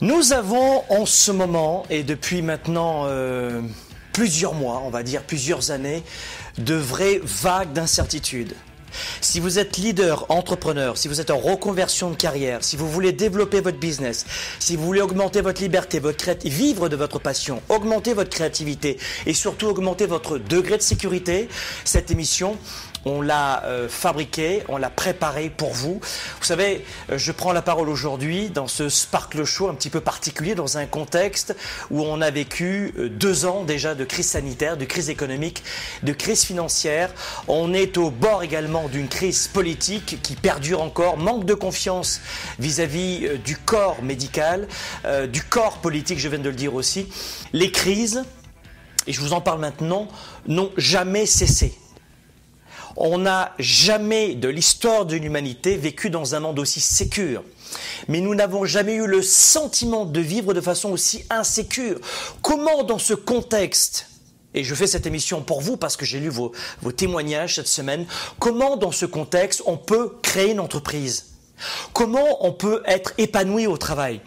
Nous avons en ce moment, et depuis maintenant euh, plusieurs mois, on va dire plusieurs années, de vraies vagues d'incertitude. Si vous êtes leader, entrepreneur, si vous êtes en reconversion de carrière, si vous voulez développer votre business, si vous voulez augmenter votre liberté, votre vivre de votre passion, augmenter votre créativité et surtout augmenter votre degré de sécurité, cette émission on l'a euh, fabriqué, on l'a préparé pour vous. Vous savez, euh, je prends la parole aujourd'hui dans ce Sparkle Show un petit peu particulier, dans un contexte où on a vécu euh, deux ans déjà de crise sanitaire, de crise économique, de crise financière. On est au bord également d'une crise politique qui perdure encore, manque de confiance vis-à-vis du corps médical, du corps politique, je viens de le dire aussi. Les crises, et je vous en parle maintenant, n'ont jamais cessé. On n'a jamais de l'histoire de l'humanité vécu dans un monde aussi sécure. Mais nous n'avons jamais eu le sentiment de vivre de façon aussi insécure. Comment dans ce contexte et je fais cette émission pour vous parce que j'ai lu vos, vos, témoignages cette semaine. Comment, dans ce contexte, on peut créer une entreprise? Comment on peut être épanoui au travail?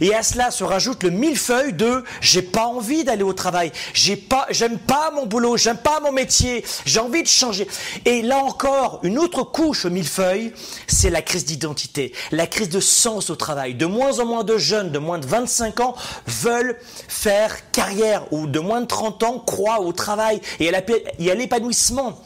Et à cela se rajoute le millefeuille de j'ai pas envie d'aller au travail, j'ai pas, j'aime pas mon boulot, j'aime pas mon métier, j'ai envie de changer. Et là encore, une autre couche millefeuille, c'est la crise d'identité, la crise de sens au travail. De moins en moins de jeunes de moins de 25 ans veulent faire carrière ou de moins de 30 ans croient au travail et à l'épanouissement.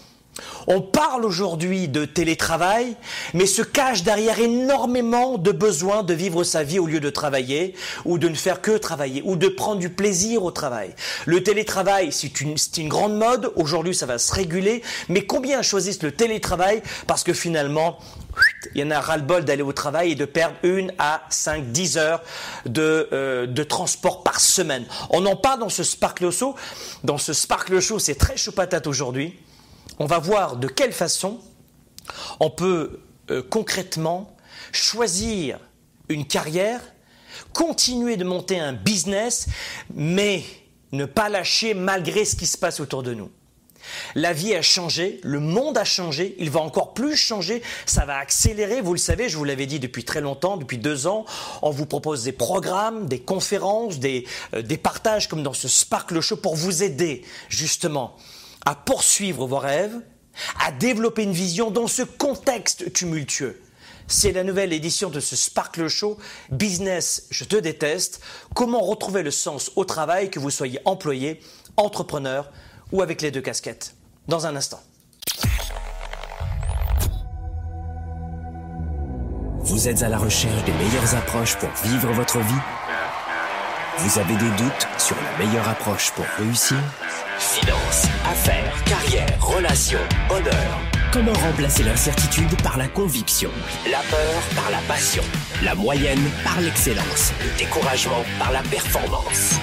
On parle aujourd'hui de télétravail, mais se cache derrière énormément de besoins de vivre sa vie au lieu de travailler, ou de ne faire que travailler, ou de prendre du plaisir au travail. Le télétravail, c'est une, une, grande mode, aujourd'hui ça va se réguler, mais combien choisissent le télétravail parce que finalement, il y en a ras-le-bol d'aller au travail et de perdre une à 5, 10 heures de, euh, de transport par semaine. On en parle dans ce Sparkle Show. Dans ce Sparkle Show, c'est très chaud patate aujourd'hui on va voir de quelle façon on peut euh, concrètement choisir une carrière, continuer de monter un business, mais ne pas lâcher malgré ce qui se passe autour de nous. La vie a changé, le monde a changé, il va encore plus changer, ça va accélérer, vous le savez, je vous l'avais dit depuis très longtemps, depuis deux ans, on vous propose des programmes, des conférences, des, euh, des partages comme dans ce Sparkle Show pour vous aider justement à poursuivre vos rêves, à développer une vision dans ce contexte tumultueux. C'est la nouvelle édition de ce Sparkle Show, Business, je te déteste, comment retrouver le sens au travail, que vous soyez employé, entrepreneur ou avec les deux casquettes? Dans un instant. Vous êtes à la recherche des meilleures approches pour vivre votre vie Vous avez des doutes sur la meilleure approche pour réussir? Finances, affaires, carrière, relations, honneur. Comment remplacer l'incertitude par la conviction? La peur par la passion. La moyenne par l'excellence. Le découragement par la performance.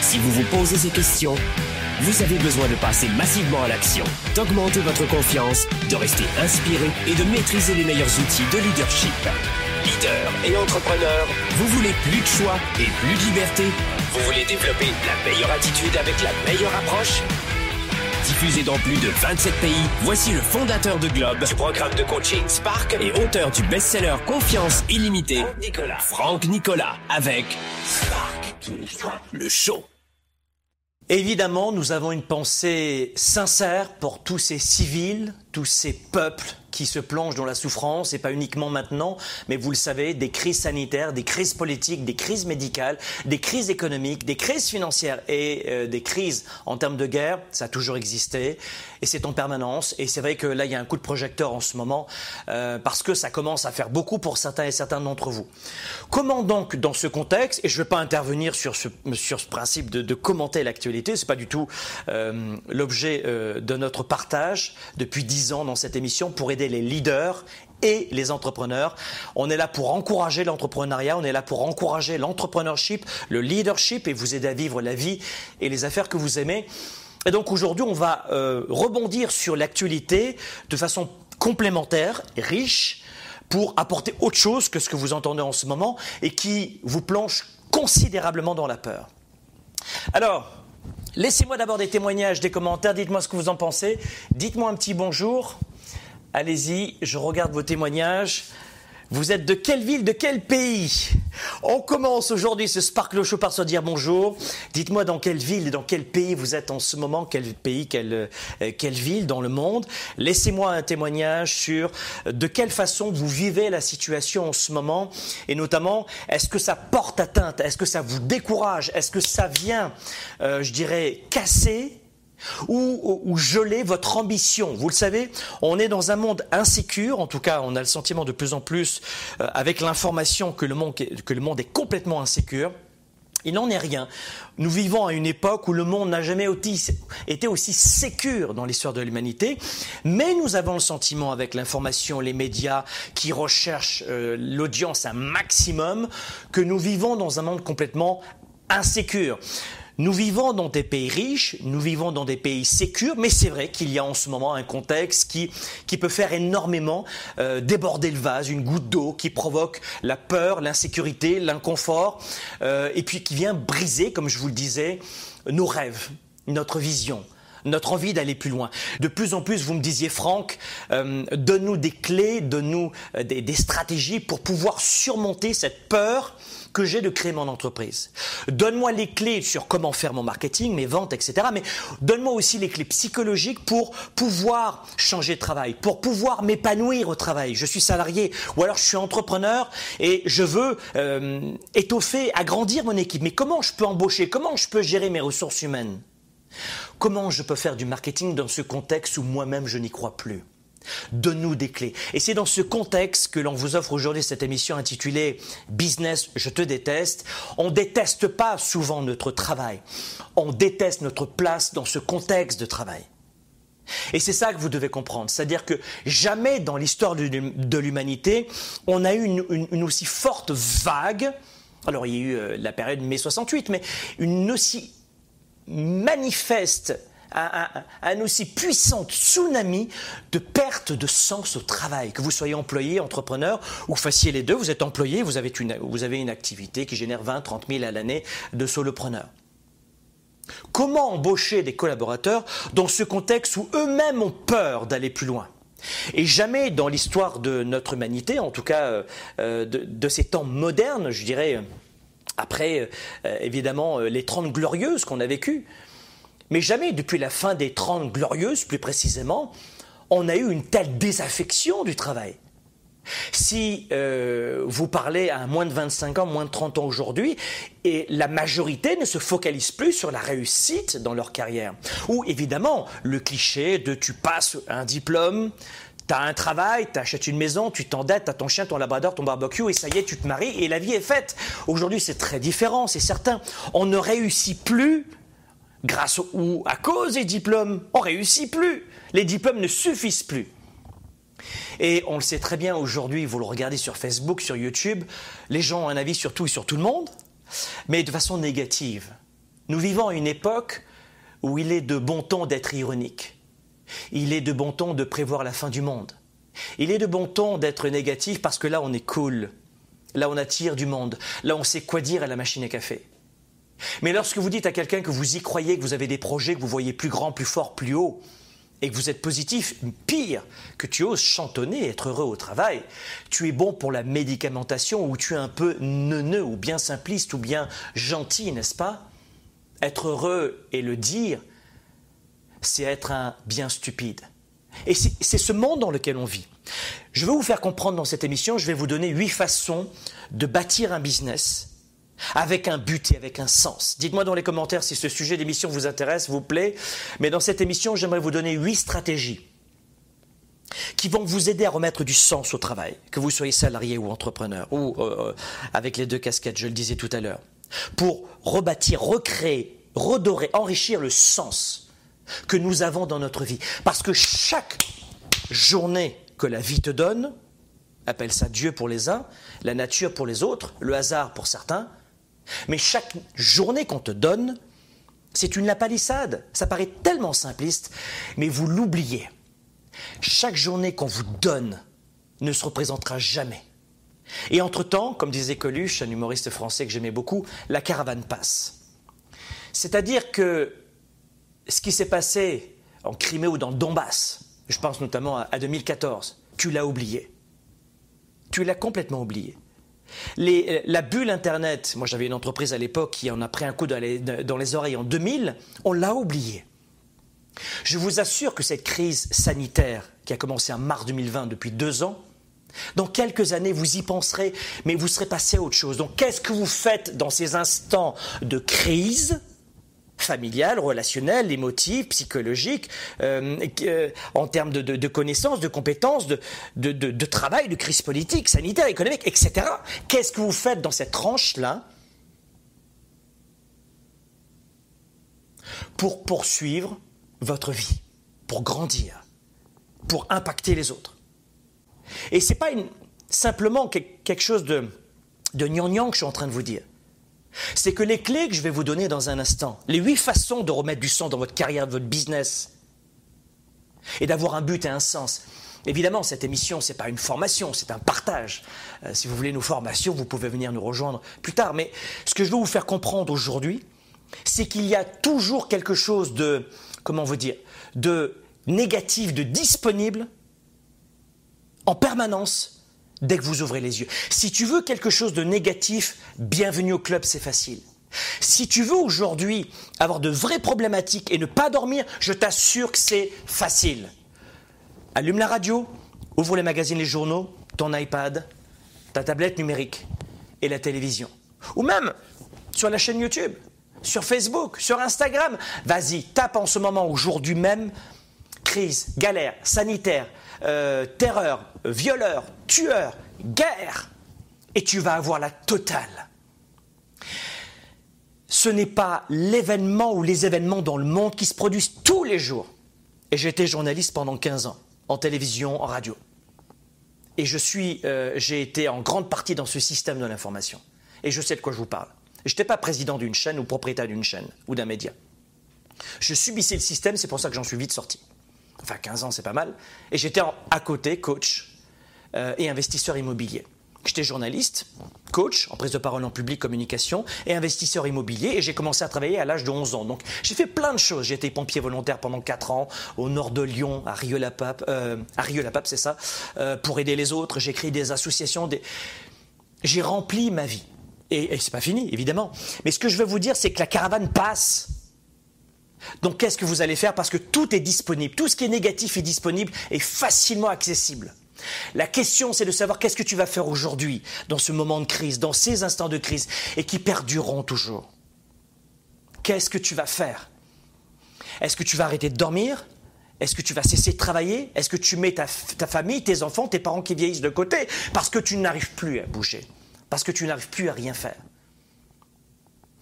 Si vous vous posez ces questions, vous avez besoin de passer massivement à l'action, d'augmenter votre confiance, de rester inspiré et de maîtriser les meilleurs outils de leadership. Leader et entrepreneur, vous voulez plus de choix et plus de liberté? Vous voulez développer la meilleure attitude avec la meilleure approche? Diffusé dans plus de 27 pays, voici le fondateur de Globe, du programme de coaching Spark et auteur du best-seller Confiance illimitée, Nicolas. Franck Nicolas, avec Spark, le show. Évidemment, nous avons une pensée sincère pour tous ces civils, tous ces peuples qui se plongent dans la souffrance, et pas uniquement maintenant, mais vous le savez, des crises sanitaires, des crises politiques, des crises médicales, des crises économiques, des crises financières et euh, des crises en termes de guerre, ça a toujours existé, et c'est en permanence. Et c'est vrai que là, il y a un coup de projecteur en ce moment, euh, parce que ça commence à faire beaucoup pour certains et certains d'entre vous. Comment donc, dans ce contexte, et je ne vais pas intervenir sur ce, sur ce principe de, de commenter l'actualité, c'est pas du tout euh, l'objet euh, de notre partage depuis dix ans dans cette émission pour aider les leaders et les entrepreneurs. On est là pour encourager l'entrepreneuriat, on est là pour encourager l'entrepreneurship, le leadership et vous aider à vivre la vie et les affaires que vous aimez. Et donc aujourd'hui, on va euh, rebondir sur l'actualité de façon complémentaire, riche, pour apporter autre chose que ce que vous entendez en ce moment et qui vous plonge considérablement dans la peur. Alors, laissez-moi d'abord des témoignages, des commentaires, dites-moi ce que vous en pensez, dites-moi un petit bonjour. Allez-y, je regarde vos témoignages. Vous êtes de quelle ville, de quel pays? On commence aujourd'hui ce Sparkle Show par se dire bonjour. Dites-moi dans quelle ville dans quel pays vous êtes en ce moment, quel pays, quelle, euh, quelle ville dans le monde. Laissez-moi un témoignage sur de quelle façon vous vivez la situation en ce moment et notamment est-ce que ça porte atteinte, est-ce que ça vous décourage, est-ce que ça vient, euh, je dirais, casser ou, geler votre ambition. Vous le savez, on est dans un monde insécure, en tout cas on a le sentiment de plus en plus euh, avec l'information que, le monde, le monde est complètement insécure. Il n'en est rien. Nous vivons à une époque où le monde n'a jamais été aussi sécure dans l'histoire de l'humanité, mais nous avons le sentiment avec l'information, les médias qui recherchent euh, l'audience un maximum, que nous vivons dans un monde complètement insécure. Nous vivons dans des pays riches, nous vivons dans des pays sécurs, mais c'est vrai qu'il y a en ce moment un contexte qui, qui peut faire énormément euh, déborder le vase, une goutte d'eau qui provoque la peur, l'insécurité, l'inconfort, euh, et puis qui vient briser, comme je vous le disais, nos rêves, notre vision notre envie d'aller plus loin. De plus en plus, vous me disiez, Franck, euh, donne-nous des clés, donne-nous des, des, stratégies pour pouvoir surmonter cette peur que j'ai de créer mon entreprise. Donne-moi les clés sur comment faire mon marketing, mes ventes, etc. Mais donne-moi aussi les clés psychologiques pour pouvoir changer de travail, pour pouvoir m'épanouir au travail. Je suis salarié ou alors je suis entrepreneur et je veux euh, étoffer, agrandir mon équipe. Mais comment je peux embaucher? Comment je peux gérer mes ressources humaines? Comment je peux faire du marketing dans ce contexte où moi-même je n'y crois plus? Donne-nous des clés. Et c'est dans ce contexte que l'on vous offre aujourd'hui cette émission intitulée Business, je te déteste. On déteste pas souvent notre travail. On déteste notre place dans ce contexte de travail. Et c'est ça que vous devez comprendre. C'est-à-dire que jamais dans l'histoire de l'humanité, on a eu une, aussi forte vague. Alors il y a eu euh, la période mai 68, mais une aussi manifeste un, aussi puissant tsunami de perte de sens au travail. Que vous soyez employé, entrepreneur ou fassiez les deux, vous êtes employé, vous avez une, vous avez une activité qui génère 20, 30 000 à l'année de solopreneur. Comment embaucher des collaborateurs dans ce contexte où eux-mêmes ont peur d'aller plus loin? Et jamais dans l'histoire de notre humanité, en tout cas euh, euh, de, ces temps modernes, je dirais, après euh, évidemment les 30 glorieuses qu'on a vécues, mais jamais depuis la fin des Trente Glorieuses, plus précisément, on a eu une telle désaffection du travail. Si euh, vous parlez à moins de 25 ans, moins de 30 ans aujourd'hui, et la majorité ne se focalise plus sur la réussite dans leur carrière. Ou évidemment, le cliché de tu passes un diplôme, tu as un travail, tu achètes une maison, tu t'endettes, tu as ton chien, ton labrador, ton barbecue, et ça y est, tu te maries, et la vie est faite. Aujourd'hui, c'est très différent, c'est certain. On ne réussit plus grâce ou à cause des diplômes. On réussit plus. Les diplômes ne suffisent plus. Et on le sait très bien aujourd'hui, vous le regardez sur Facebook, sur YouTube, les gens ont un avis sur tout et sur tout le monde, mais de façon négative. Nous vivons une époque où il est de bon ton d'être ironique. Il est de bon ton de prévoir la fin du monde. Il est de bon ton d'être négatif parce que là on est cool. Là on attire du monde. Là on sait quoi dire à la machine à café. Mais lorsque vous dites à quelqu'un que vous y croyez, que vous avez des projets, que vous voyez plus grand, plus fort, plus haut, et que vous êtes positif, pire, que tu oses chantonner, être heureux au travail, tu es bon pour la médicamentation ou tu es un peu neuneux ou bien simpliste ou bien gentil, n'est-ce pas? Être heureux et le dire, c'est être un bien stupide. Et c'est ce monde dans lequel on vit. Je vais vous faire comprendre dans cette émission, je vais vous donner huit façons de bâtir un business avec un but et avec un sens. Dites-moi dans les commentaires si ce sujet d'émission vous intéresse, vous plaît. Mais dans cette émission, j'aimerais vous donner huit stratégies qui vont vous aider à remettre du sens au travail, que vous soyez salarié ou entrepreneur, ou euh, euh, avec les deux casquettes, je le disais tout à l'heure, pour rebâtir, recréer, redorer, enrichir le sens que nous avons dans notre vie. Parce que chaque journée que la vie te donne, appelle ça Dieu pour les uns, la nature pour les autres, le hasard pour certains, mais chaque journée qu'on te donne, c'est une lapalissade. Ça paraît tellement simpliste, mais vous l'oubliez. Chaque journée qu'on vous donne ne se représentera jamais. Et entre-temps, comme disait Coluche, un humoriste français que j'aimais beaucoup, la caravane passe. C'est-à-dire que ce qui s'est passé en Crimée ou dans le Donbass, je pense notamment à 2014, tu l'as oublié. Tu l'as complètement oublié. la bulle Internet, moi j'avais une entreprise à l'époque qui en a pris un coup dans les, dans les oreilles en 2000, on l'a oublié. Je vous assure que cette crise sanitaire qui a commencé en mars 2020 depuis deux ans, dans quelques années, vous y penserez, mais vous serez passé à autre chose. Donc, qu'est-ce que vous faites dans ces instants de crise familiale, relationnelle, émotive, psychologique, euh, euh, en termes de, connaissances, de compétences, de, de, travail, de crise politique, sanitaire, économique, etc. Qu'est-ce que vous faites dans cette tranche-là pour poursuivre votre vie, pour grandir, pour impacter les autres? Et ce n'est pas simplement quelque chose de, de que je suis en train de vous dire. C'est que les clés que je vais vous donner dans un instant, les huit façons de remettre du sang dans votre carrière, votre business, et d'avoir un but et un sens. Évidemment, cette émission, ce n'est pas une formation, c'est un partage. Euh, si vous voulez nos formations, vous pouvez venir nous rejoindre plus tard. Mais ce que je veux vous faire comprendre aujourd'hui, c'est qu'il y a toujours quelque chose de comment vous dire, de négatif, de disponible en permanence dès que vous ouvrez les yeux. Si tu veux quelque chose de négatif, bienvenue au club, c'est facile. Si tu veux aujourd'hui avoir de vraies problématiques et ne pas dormir, je t'assure que c'est facile. Allume la radio, ouvre les magazines, les journaux, ton iPad, ta tablette numérique et la télévision. Ou même sur la chaîne YouTube sur Facebook, sur Instagram. Vas-y, tape en ce moment, aujourd'hui même, crise, galère, sanitaire, euh, terreur, violeur, tueur, guerre, et tu vas avoir la totale. Ce n'est pas l'événement ou les événements dans le monde qui se produisent tous les jours. Et été journaliste pendant 15 ans, en télévision, en radio. Et je suis, euh, j'ai été en grande partie dans ce système de l'information. Et je sais de quoi je vous parle. Je n'étais pas président d'une chaîne ou propriétaire d'une chaîne ou d'un média. Je subissais le système, c'est pour ça que j'en suis vite sorti. Enfin, 15 ans, c'est pas mal. Et j'étais à côté coach euh, et investisseur immobilier. J'étais journaliste, coach en prise de parole en public, communication et investisseur immobilier et j'ai commencé à travailler à l'âge de 11 ans. Donc j'ai fait plein de choses. J'ai été pompier volontaire pendant 4 ans au nord de Lyon, à Rieux-la-Pape, euh, à Rieux-la-Pape c'est ça, euh, pour aider les autres. J'ai créé des associations. J'ai rempli ma vie. Et, ce c'est pas fini, évidemment. Mais ce que je veux vous dire, c'est que la caravane passe. Donc qu'est-ce que vous allez faire? Parce que tout est disponible. Tout ce qui est négatif est disponible et facilement accessible. La question, c'est de savoir qu'est-ce que tu vas faire aujourd'hui, dans ce moment de crise, dans ces instants de crise, et qui perdureront toujours. Qu'est-ce que tu vas faire? Est-ce que tu vas arrêter de dormir? Est-ce que tu vas cesser de travailler? Est-ce que tu mets ta famille, tes enfants, tes parents qui vieillissent de côté parce que tu n'arrives plus à bouger? Parce que tu n'arrives plus à rien faire?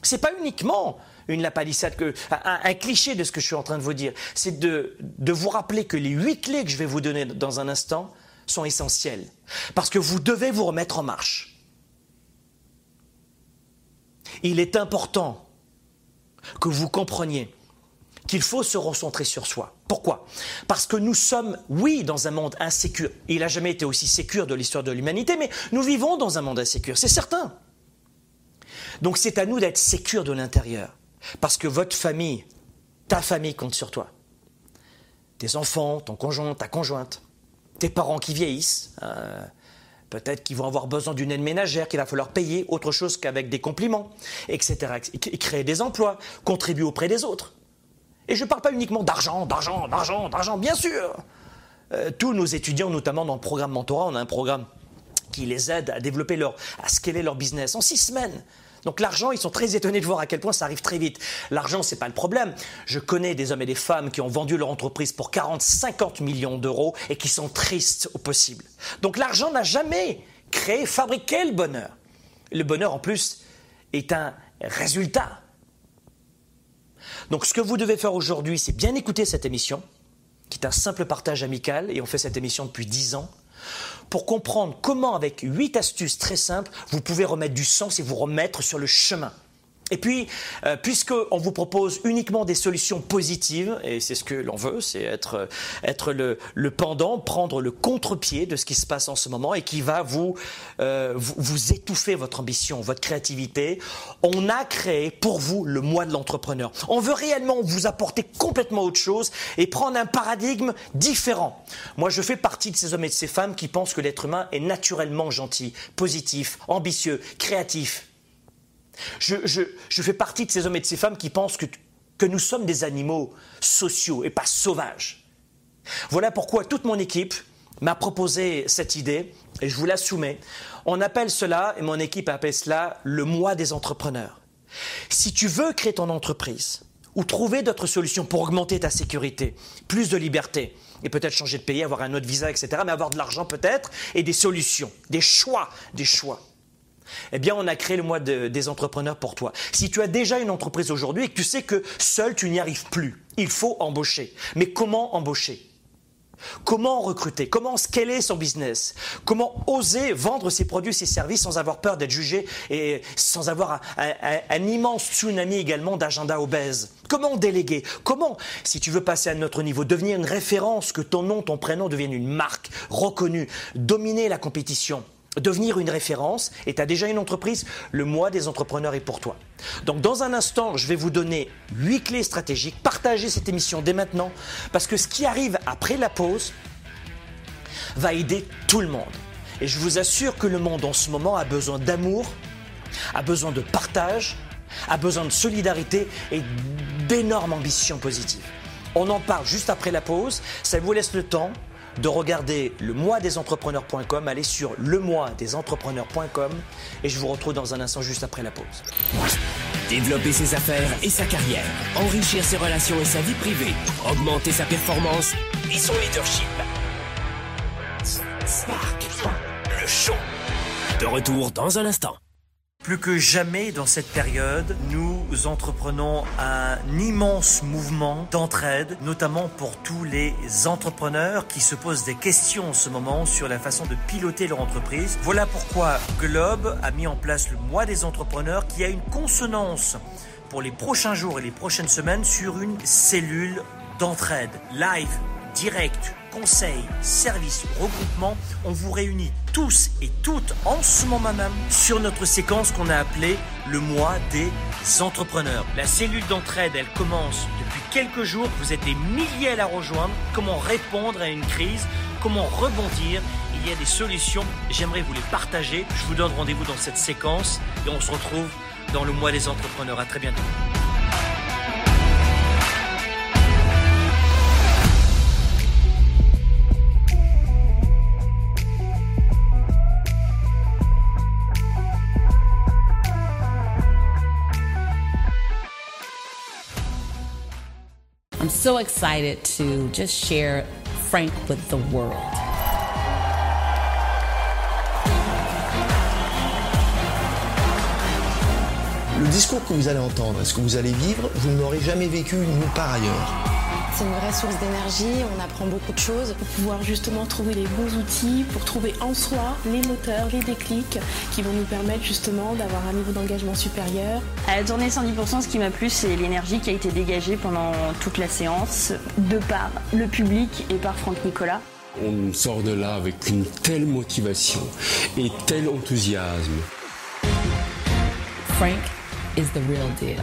C'est pas uniquement une lapalissade, que, un, cliché de ce que je suis en train de vous dire. C'est de, de vous rappeler que les huit clés que je vais vous donner dans un instant sont essentielles. Parce que vous devez vous remettre en marche. Il est important que vous compreniez qu'il faut se recentrer sur soi. Pourquoi? Parce que nous sommes, oui, dans un monde insécure. Il n'a jamais été aussi sécure de l'histoire de l'humanité, mais nous vivons dans un monde insécure, c'est certain. Donc c'est à nous d'être sécures de l'intérieur. Parce que votre famille, ta famille compte sur toi. Tes enfants, ton conjoint, ta conjointe, tes parents qui vieillissent, euh, peut-être qu'ils vont avoir besoin d'une aide ménagère qu'il va falloir payer, autre chose qu'avec des compliments, etc. Créer des emplois, contribuer auprès des autres. Et je ne parle pas uniquement d'argent, d'argent, d'argent, d'argent, bien sûr. euh, tous nos étudiants, notamment dans le programme Mentorat, on a un programme qui les aide à développer leur, à scaler leur business en six semaines. Donc l'argent, ils sont très étonnés de voir à quel point ça arrive très vite. L'argent, c'est pas le problème. Je connais des hommes et des femmes qui ont vendu leur entreprise pour 40, 50 millions d'euros et qui sont tristes au possible. Donc l'argent n'a jamais créé, fabriqué le bonheur. Le bonheur, en plus, est un résultat. Donc ce que vous devez faire aujourd'hui, c'est bien écouter cette émission, qui est un simple partage amical, et on fait cette émission depuis 10 ans pour comprendre comment, avec huit astuces très simples, vous pouvez remettre du sens et vous remettre sur le chemin. Et puis, euh, puisqu'on vous propose uniquement des solutions positives, et c'est ce que l'on veut, c'est être, être le, le, pendant, prendre le contre-pied de ce qui se passe en ce moment et qui va vous, euh, vous, vous, étouffer votre ambition, votre créativité, on a créé pour vous le mois de l'entrepreneur. On veut réellement vous apporter complètement autre chose et prendre un paradigme différent. Moi, je fais partie de ces hommes et de ces femmes qui pensent que l'être humain est naturellement gentil, positif, ambitieux, créatif je, fais partie de ces hommes et de ces femmes qui pensent que, que nous sommes des animaux sociaux et pas sauvages. Voilà pourquoi toute mon équipe m'a proposé cette idée et je vous la soumets. On appelle cela, et mon équipe appelle cela, le mois des entrepreneurs. Si tu veux créer ton entreprise ou trouver d'autres solutions pour augmenter ta sécurité, plus de liberté, et peut-être changer de pays, avoir un autre visa, etc., mais avoir de l'argent peut-être, et des solutions, des choix, des choix eh bien, on a créé le mois des entrepreneurs pour toi. Si tu as déjà une entreprise aujourd'hui et que tu sais que seul tu n'y arrives plus, il faut embaucher. Mais comment embaucher? Comment recruter? Comment scaler son business? Comment oser vendre ses produits, ses services sans avoir peur d'être jugé et sans avoir un, immense tsunami également d'agenda obèse? Comment déléguer? Comment, si tu veux passer à notre niveau, devenir une référence, que ton nom, ton prénom devienne une marque reconnue, dominer la compétition? Devenir une référence et tu as déjà une entreprise, le mois des entrepreneurs est pour toi. Donc dans un instant, je vais vous donner huit clés stratégiques. Partagez cette émission dès maintenant parce que ce qui arrive après la pause va aider tout le monde. Et je vous assure que le monde en ce moment a besoin d'amour, a besoin de partage, a besoin de solidarité et d'énormes ambitions positives. On en parle juste après la pause. Ça vous laisse le temps de regarder le mois des entrepreneurs.com, allez sur le mois des entrepreneurs.com et je vous retrouve dans un instant juste après la pause. Développer ses affaires et sa carrière, enrichir ses relations et sa vie privée, augmenter sa performance et son leadership. Spark, le show. De retour dans un instant. Plus que jamais dans cette période, nous entreprenons un immense mouvement d'entraide, notamment pour tous les entrepreneurs qui se posent des questions en ce moment sur la façon de piloter leur entreprise. Voilà pourquoi Globe a mis en place le mois des entrepreneurs qui a une consonance pour les prochains jours et les prochaines semaines sur une cellule d'entraide live, direct, conseils, services, regroupements, on vous réunit tous et toutes en ce moment même sur notre séquence qu'on a appelée le mois des entrepreneurs. La cellule d'entraide, elle commence depuis quelques jours. Vous êtes des milliers à la rejoindre. Comment répondre à une crise? Comment rebondir? Il y a des solutions. J'aimerais vous les partager. Je vous donne rendez-vous dans cette séquence et on se retrouve dans le mois des entrepreneurs. À très bientôt. So excited to just share Frank with the world. Le discours que vous allez entendre, ce que vous allez vivre, vous n'aurez jamais vécu nulle part ailleurs c'est une vraie source d'énergie, on apprend beaucoup de choses pour pouvoir justement trouver les bons outils, pour trouver en soi les moteurs, les déclics qui vont nous permettre justement d'avoir un niveau d'engagement supérieur. À la tournée 110%, ce qui m'a plu, c'est l'énergie qui a été dégagée pendant toute la séance, de par le public et par Franck Nicolas. On sort de là avec une telle motivation et tel enthousiasme. Frank is the real deal.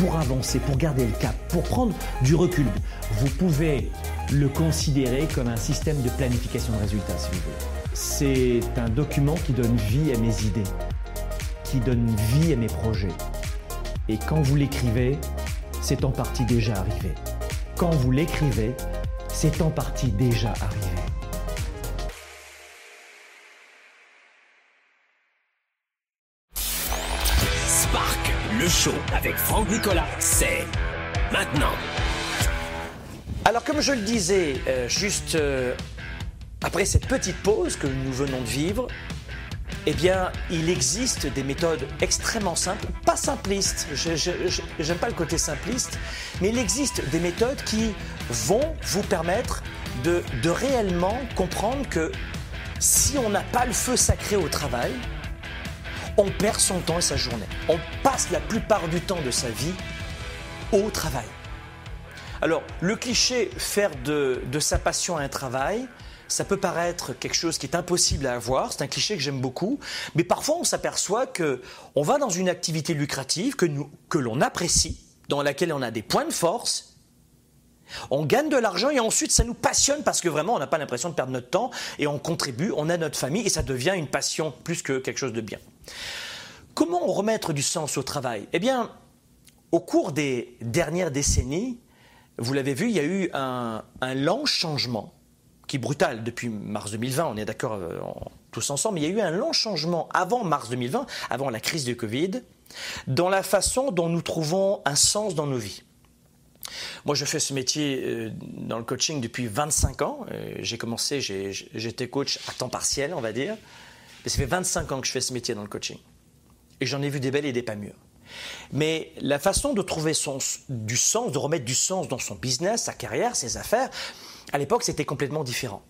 pour avancer, pour garder le cap, pour prendre du recul. Vous pouvez le considérer comme un système de planification de résultats, si vous voulez. C'est un document qui donne vie à mes idées, qui donne vie à mes projets. Et quand vous l'écrivez, c'est en partie déjà arrivé. Quand vous l'écrivez, c'est en partie déjà arrivé. Avec Franck Nicolas, c'est maintenant. Alors comme je le disais, euh, juste euh, après cette petite pause que nous venons de vivre, eh bien, il existe des méthodes extrêmement simples, pas simplistes, j'aime pas le côté simpliste, mais il existe des méthodes qui vont vous permettre de réellement comprendre que si on n'a pas le feu sacré au travail, on perd son temps et sa journée. On passe la plupart du temps de sa vie au travail. Alors, le cliché faire de, sa passion un travail, ça peut paraître quelque chose qui est impossible à avoir, c'est un cliché que j'aime beaucoup, mais parfois on s'aperçoit que on va dans une activité lucrative que, nous, que l'on apprécie, dans laquelle on a des points de force, on gagne de l'argent et ensuite ça nous passionne parce que vraiment on n'a pas l'impression de perdre notre temps et on contribue, on a notre famille et ça devient une passion plus que quelque chose de bien. Comment remettre du sens au travail? Eh bien, au cours des dernières décennies, vous l'avez vu, il y a eu un, un lent changement, qui est brutal depuis mars 2020, on est d'accord euh, tous ensemble, mais il y a eu un lent changement avant mars 2020, avant la crise du Covid, dans la façon dont nous trouvons un sens dans nos vies. Moi, je fais ce métier euh, dans le coaching depuis 25 ans. Euh, J'ai commencé, j'étais coach à temps partiel, on va dire. Mais ça fait 25 ans que je fais ce métier dans le coaching. Et j'en ai vu des belles et des pas mûres. Mais la façon de trouver du sens, de remettre du sens dans son business, sa carrière, ses affaires, à l'époque, c'était complètement différent.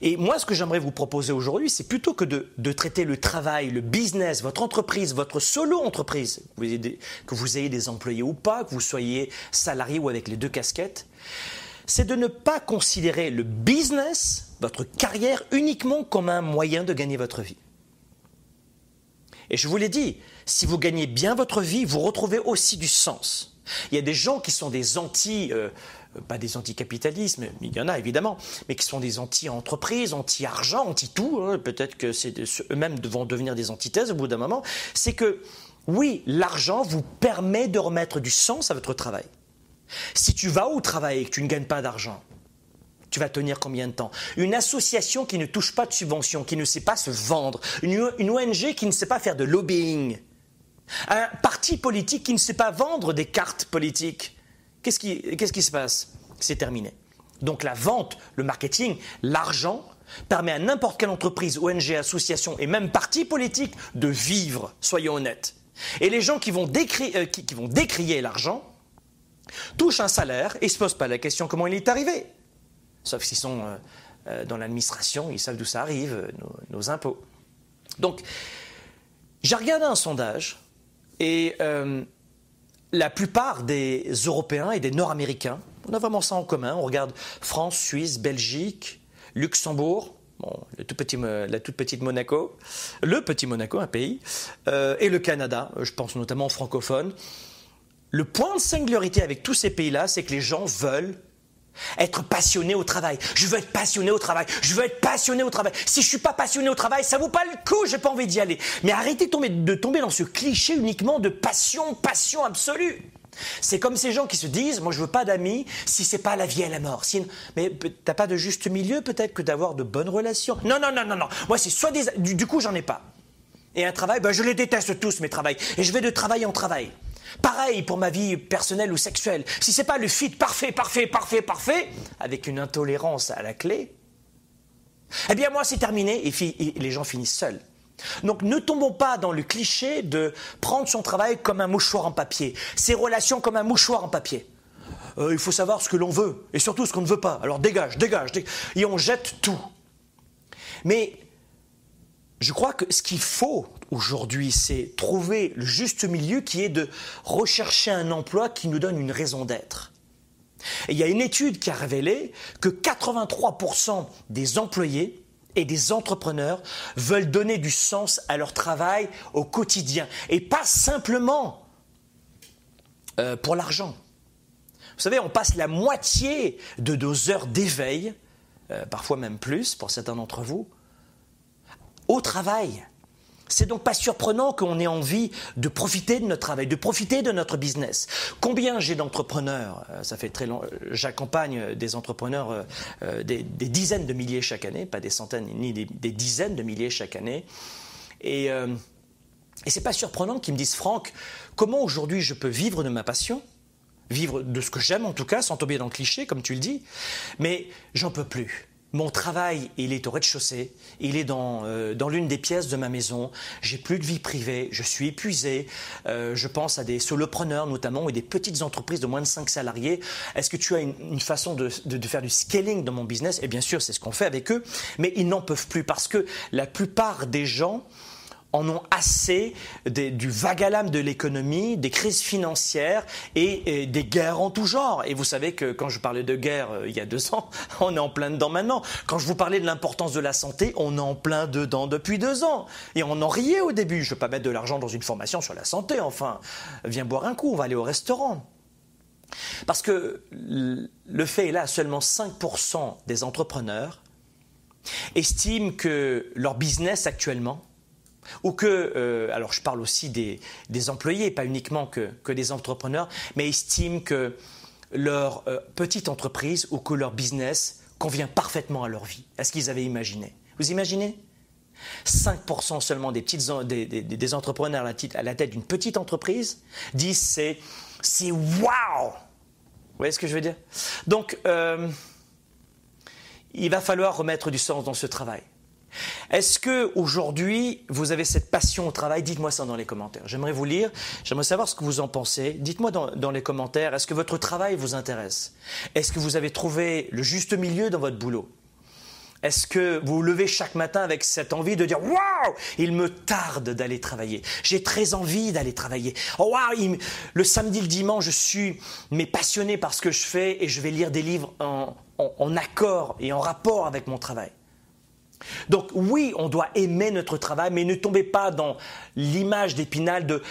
Et moi, ce que j'aimerais vous proposer aujourd'hui, c'est plutôt que de, de traiter le travail, le business, votre entreprise, votre solo-entreprise, que vous ayez des employés ou pas, que vous soyez salarié ou avec les deux casquettes, c'est de ne pas considérer le business, votre carrière, uniquement comme un moyen de gagner votre vie. Et je vous l'ai dit, si vous gagnez bien votre vie, vous retrouvez aussi du sens. Il y a des gens qui sont des anti, euh, pas des anti-capitalisme, il y en a évidemment, mais qui sont des anti-entreprises, anti-argent, anti-tout. hein. Peut-être que eux-mêmes vont devenir des antithèses au bout d'un moment. C'est que oui, l'argent vous permet de remettre du sens à votre travail. Si tu vas au travail et que tu ne gagnes pas d'argent, tu vas tenir combien de temps? Une association qui ne touche pas de subventions, qui ne sait pas se vendre, une, une ONG qui ne sait pas faire de lobbying, un parti politique qui ne sait pas vendre des cartes politiques. Qu'est-ce qui, qu'est-ce qui se passe? C'est terminé. Donc la vente, le marketing, l'argent permet à n'importe quelle entreprise, ONG, association et même parti politique de vivre, soyons honnêtes. Et les gens qui vont, euh, qui vont décrier l'argent touchent un salaire et ne se posent pas la question comment il est arrivé. Sauf s'ils sont euh, euh, dans l'administration, ils savent d'où ça arrive, euh, nos, impôts. Donc, j'ai regardé un sondage et la plupart des Européens et des Nord-Américains, on a vraiment ça en commun. On regarde France, Suisse, Belgique, Luxembourg, le tout petit, la toute petite Monaco, le petit Monaco, un pays, et le Canada, je pense notamment aux francophones. Le point de singularité avec tous ces pays-là, c'est que les gens veulent être passionné au travail. Je veux être passionné au travail. Je veux être passionné au travail. Si je suis pas passionné au travail, ça vaut pas le coup. J'ai pas envie d'y aller. Mais arrêtez de tomber, dans ce cliché uniquement de passion, passion absolue. C'est comme ces gens qui se disent, moi je veux pas d'amis si c'est pas la vie et la mort. Si- mais t'as pas de juste milieu peut-être que d'avoir de bonnes relations? Non, non, non, non, non. Moi c'est soit des, du, du coup j'en ai pas. Et un travail, ben, je les déteste tous mes travails. Et je vais de travail en travail. Pareil pour ma vie personnelle ou sexuelle. Si c'est pas le fit parfait, parfait, parfait, parfait, avec une intolérance à la clé, eh bien moi c'est terminé et, les gens finissent seuls. Donc ne tombons pas dans le cliché de prendre son travail comme un mouchoir en papier, ses relations comme un mouchoir en papier. Euh, il faut savoir ce que l'on veut et surtout ce qu'on ne veut pas. Alors dégage, dégage, dégage, et on jette tout. Mais je crois que ce qu'il faut aujourd'hui, c'est trouver le juste milieu qui est de rechercher un emploi qui nous donne une raison d'être. Il y a une étude qui a révélé que 83% des employés et des entrepreneurs veulent donner du sens à leur travail au quotidien et pas simplement euh, pour l'argent. Vous savez, on passe la moitié de nos heures d'éveil, euh, parfois même plus pour certains d'entre vous, au travail. C'est donc pas surprenant qu'on ait envie de profiter de notre travail, de profiter de notre business. Combien j'ai d'entrepreneurs euh, Ça fait très long. Euh, j'accompagne des entrepreneurs, euh, des, dizaines de milliers chaque année, pas des centaines ni des, dizaines de milliers chaque année. Et, et c'est pas surprenant qu'ils me disent, Franck, comment aujourd'hui je peux vivre de ma passion? Vivre de ce que j'aime en tout cas, sans tomber dans le cliché, comme tu le dis, mais j'en peux plus. Mon travail, il est au rez-de-chaussée, il est dans, euh, dans l'une des pièces de ma maison, j'ai plus de vie privée, je suis épuisé, euh, je pense à des solopreneurs notamment et des petites entreprises de moins de 5 salariés. Est-ce que tu as une, façon de, de, faire du scaling dans mon business? Et bien sûr, c'est ce qu'on fait avec eux, mais ils n'en peuvent plus parce que la plupart des gens en ont assez du vague de l'économie, des crises financières et, des guerres en tout genre. Et vous savez que quand je parlais de guerre euh, il y a deux ans, on est en plein dedans maintenant. Quand je vous parlais de l'importance de la santé, on est en plein dedans depuis deux ans. Et on en riait au début. Je ne veux pas mettre de l'argent dans une formation sur la santé, enfin. Viens boire un coup, on va aller au restaurant. Parce que le fait est là, seulement 5% des entrepreneurs estiment que leur business actuellement ou que, euh, alors je parle aussi des, employés, pas uniquement que, des entrepreneurs, mais estiment que leur euh, petite entreprise ou que leur business convient parfaitement à leur vie, à ce qu'ils avaient imaginé. Vous imaginez? 5% seulement des, petites, des, entrepreneurs à la, tête d'une petite entreprise disent c'est, c'est wow Vous voyez ce que je veux dire? Donc, euh, il va falloir remettre du sens dans ce travail. Est-ce que aujourd'hui vous avez cette passion au travail? Dites-moi ça dans les commentaires. J'aimerais vous lire, j'aimerais savoir ce que vous en pensez. Dites-moi dans, les commentaires, est-ce que votre travail vous intéresse? Est-ce que vous avez trouvé le juste milieu dans votre boulot? Est-ce que vous vous levez chaque matin avec cette envie de dire Waouh, il me tarde d'aller travailler. J'ai très envie d'aller travailler. Oh, waouh, le samedi, le dimanche, je suis mais passionné par ce que je fais et je vais lire des livres en accord et en rapport avec mon travail. Donc oui, on doit aimer notre travail, mais ne tombez pas dans l'image d'épinal de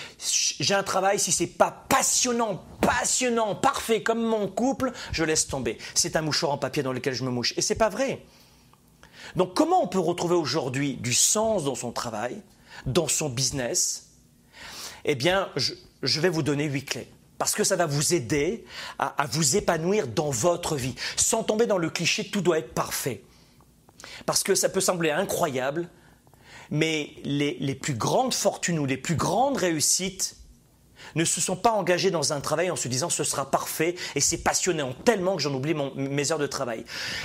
j'ai un travail, si c'est pas passionnant, passionnant, parfait comme mon couple, je laisse tomber. C'est un mouchoir en papier dans lequel je me mouche. Et c'est pas vrai. Donc comment on peut retrouver aujourd'hui du sens dans son travail, dans son business? Eh bien, je, vais vous donner huit clés. Parce que ça va vous aider à, à vous épanouir dans votre vie, sans tomber dans le cliché tout doit être parfait. Parce que ça peut sembler incroyable, mais les, plus grandes fortunes ou les plus grandes réussites ne se sont pas engagées dans un travail en se disant ce sera parfait et c'est passionnant tellement que j'en oublie mes heures de travail.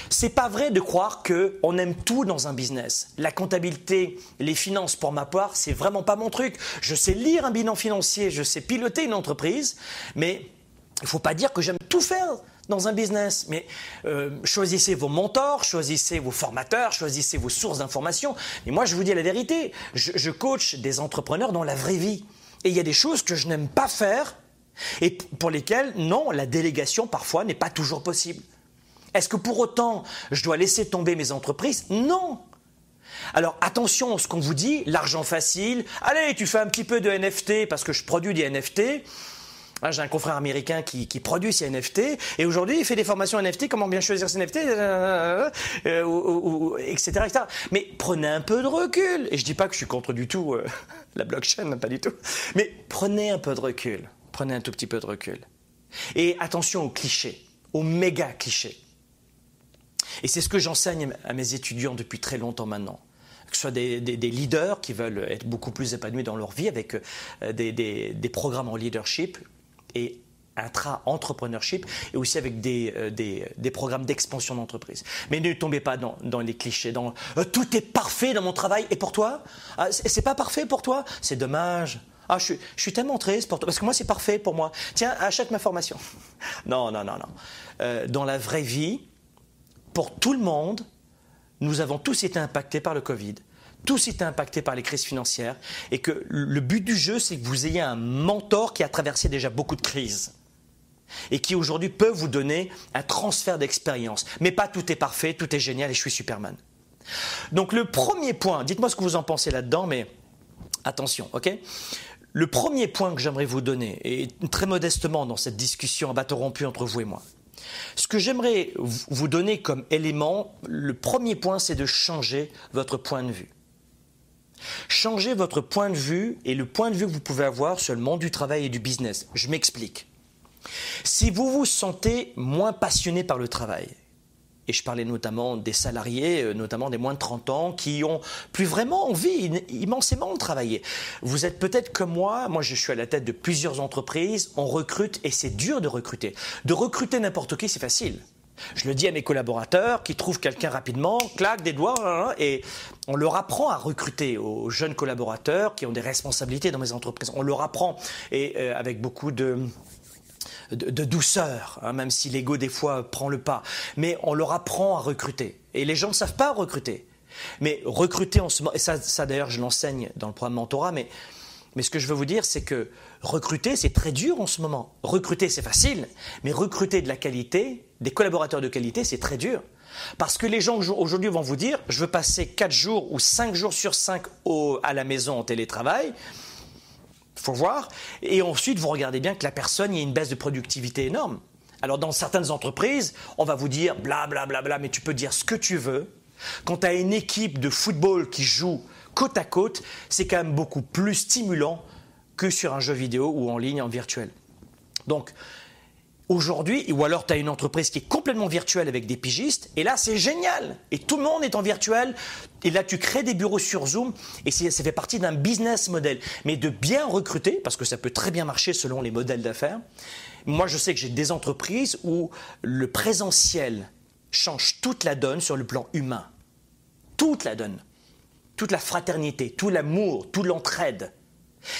C'est pas vrai de croire que on aime tout dans un business. La comptabilité, les finances, pour ma part, c'est vraiment pas mon truc. Je sais lire un bilan financier, je sais piloter une entreprise, mais il faut pas dire que j'aime tout faire dans un business. Mais euh, choisissez vos mentors, choisissez vos formateurs, choisissez vos sources d'information. Et moi, je vous dis la vérité, je, je coach des entrepreneurs dans la vraie vie. Et il y a des choses que je n'aime pas faire et pour lesquelles, non, la délégation parfois n'est pas toujours possible. Est-ce que pour autant, je dois laisser tomber mes entreprises? Non. Alors attention à ce qu'on vous dit, l'argent facile, allez, tu fais un petit peu de NFT parce que je produis des NFT, j'ai un confrère américain qui, produit ces NFT et aujourd'hui il fait des formations NFT, comment bien choisir ses NFT, euh, euh, etc., Mais prenez un peu de recul. Et je dis pas que je suis contre du tout euh, la blockchain, pas du tout. Mais prenez un peu de recul. Prenez un tout petit peu de recul. Et attention aux clichés, aux méga clichés. Et c'est ce que j'enseigne à mes étudiants depuis très longtemps maintenant. que ce soit des, leaders qui veulent être beaucoup plus épanouis dans leur vie avec euh, des programmes en leadership et intra-entrepreneurship et aussi avec des, euh, des, des programmes d'expansion d'entreprise. Mais ne tombez pas dans, dans les clichés, dans euh, tout est parfait dans mon travail et pour toi? Ah, C'est pas parfait pour toi? C'est dommage. Ah, je, je, suis tellement triste pour toi, parce que moi c'est parfait pour moi. Tiens, achète ma formation. non, non, non, non. Euh, dans la vraie vie, pour tout le monde, nous avons tous été impactés par le Covid tous été impactés par les crises financières et que le but du jeu, c'est que vous ayez un mentor qui a traversé déjà beaucoup de crises et qui aujourd'hui peut vous donner un transfert d'expérience. Mais pas tout est parfait, tout est génial et je suis Superman. Donc le premier point, dites-moi ce que vous en pensez là-dedans, mais attention, ok? Le premier point que j'aimerais vous donner, et très modestement dans cette discussion à bateau rompu entre vous et moi, ce que j'aimerais vous donner comme élément, le premier point, c'est de changer votre point de vue. Changer votre point de vue et le point de vue que vous pouvez avoir sur le monde du travail et du business. Je m'explique. Si vous vous sentez moins passionné par le travail, et je parlais notamment des salariés, euh, notamment des moins de 30 ans, qui ont plus vraiment envie immensément de travailler. Vous êtes peut-être comme moi, moi je suis à la tête de plusieurs entreprises, on recrute et c'est dur de recruter. De recruter n'importe qui, c'est facile. Je le dis à mes collaborateurs qui trouvent quelqu'un rapidement, claque des doigts, hein, hein, et on leur apprend à recruter aux jeunes collaborateurs qui ont des responsabilités dans mes entreprises. On leur apprend, et euh, avec beaucoup de, douceur, hein, même si l'ego des fois prend le pas. Mais on leur apprend à recruter. Et les gens ne savent pas recruter. Mais recruter en ce moment, et ça, d'ailleurs je l'enseigne dans le programme Mentorat, mais ce que je veux vous dire, c'est que recruter, c'est très dur en ce moment. Recruter, c'est facile, mais recruter de la qualité, des collaborateurs de qualité, c'est très dur. Parce que les gens aujourd'hui vont vous dire, je veux passer 4 jours ou 5 jours sur 5 à la maison en télétravail, faut voir. Et ensuite, vous regardez bien que la personne, il y a une baisse de productivité énorme. Alors, dans certaines entreprises, on va vous dire bla bla bla mais tu peux dire ce que tu veux. Quand tu as une équipe de football qui joue côte à côte, c'est quand même beaucoup plus stimulant que sur un jeu vidéo ou en ligne, en virtuel. Donc, aujourd'hui, ou alors tu as une entreprise qui est complètement virtuelle avec des pigistes, et là c'est génial, et tout le monde est en virtuel, et là tu crées des bureaux sur Zoom, et ça fait partie d'un business model. Mais de bien recruter, parce que ça peut très bien marcher selon les modèles d'affaires, moi je sais que j'ai des entreprises où le présentiel change toute la donne sur le plan humain. Toute la donne. Toute la fraternité, tout l'amour, toute l'entraide.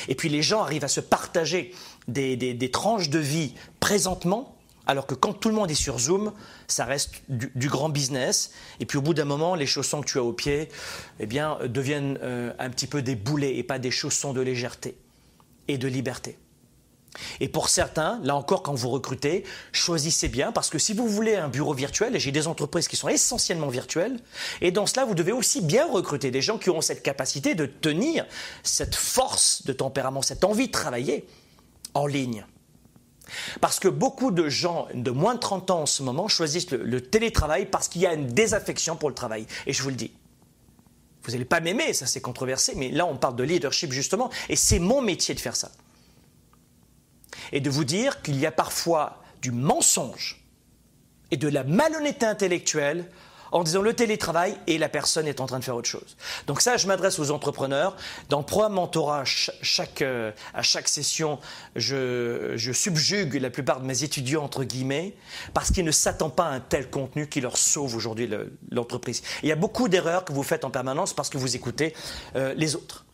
Et puis les gens arrivent à se partager des, tranches de vie présentement, alors que quand tout le monde est sur Zoom, ça reste du, grand business. Et puis au bout d'un moment, les chaussons que tu as au pied eh bien, deviennent euh, un petit peu des boulets et pas des chaussons de légèreté et de liberté. Et pour certains, là encore, quand vous recrutez, choisissez bien, parce que si vous voulez un bureau virtuel, et j'ai des entreprises qui sont essentiellement virtuelles, et dans cela, vous devez aussi bien recruter des gens qui auront cette capacité de tenir cette force de tempérament, cette envie de travailler en ligne. Parce que beaucoup de gens de moins de 30 ans en ce moment choisissent le, télétravail parce qu'il y a une désaffection pour le travail. Et je vous le dis, vous n'allez pas m'aimer, ça c'est controversé, mais là on parle de leadership justement, et c'est mon métier de faire ça. Et de vous dire qu'il y a parfois du mensonge et de la malhonnêteté intellectuelle en disant le télétravail et la personne est en train de faire autre chose. Donc ça, je m'adresse aux entrepreneurs. Dans programme Mentorat, chaque, euh, à chaque session, je, je, subjugue la plupart de mes étudiants, entre guillemets, parce qu'ils ne s'attendent pas à un tel contenu qui leur sauve aujourd'hui l'entreprise. Il y a beaucoup d'erreurs que vous faites en permanence parce que vous écoutez euh, les autres.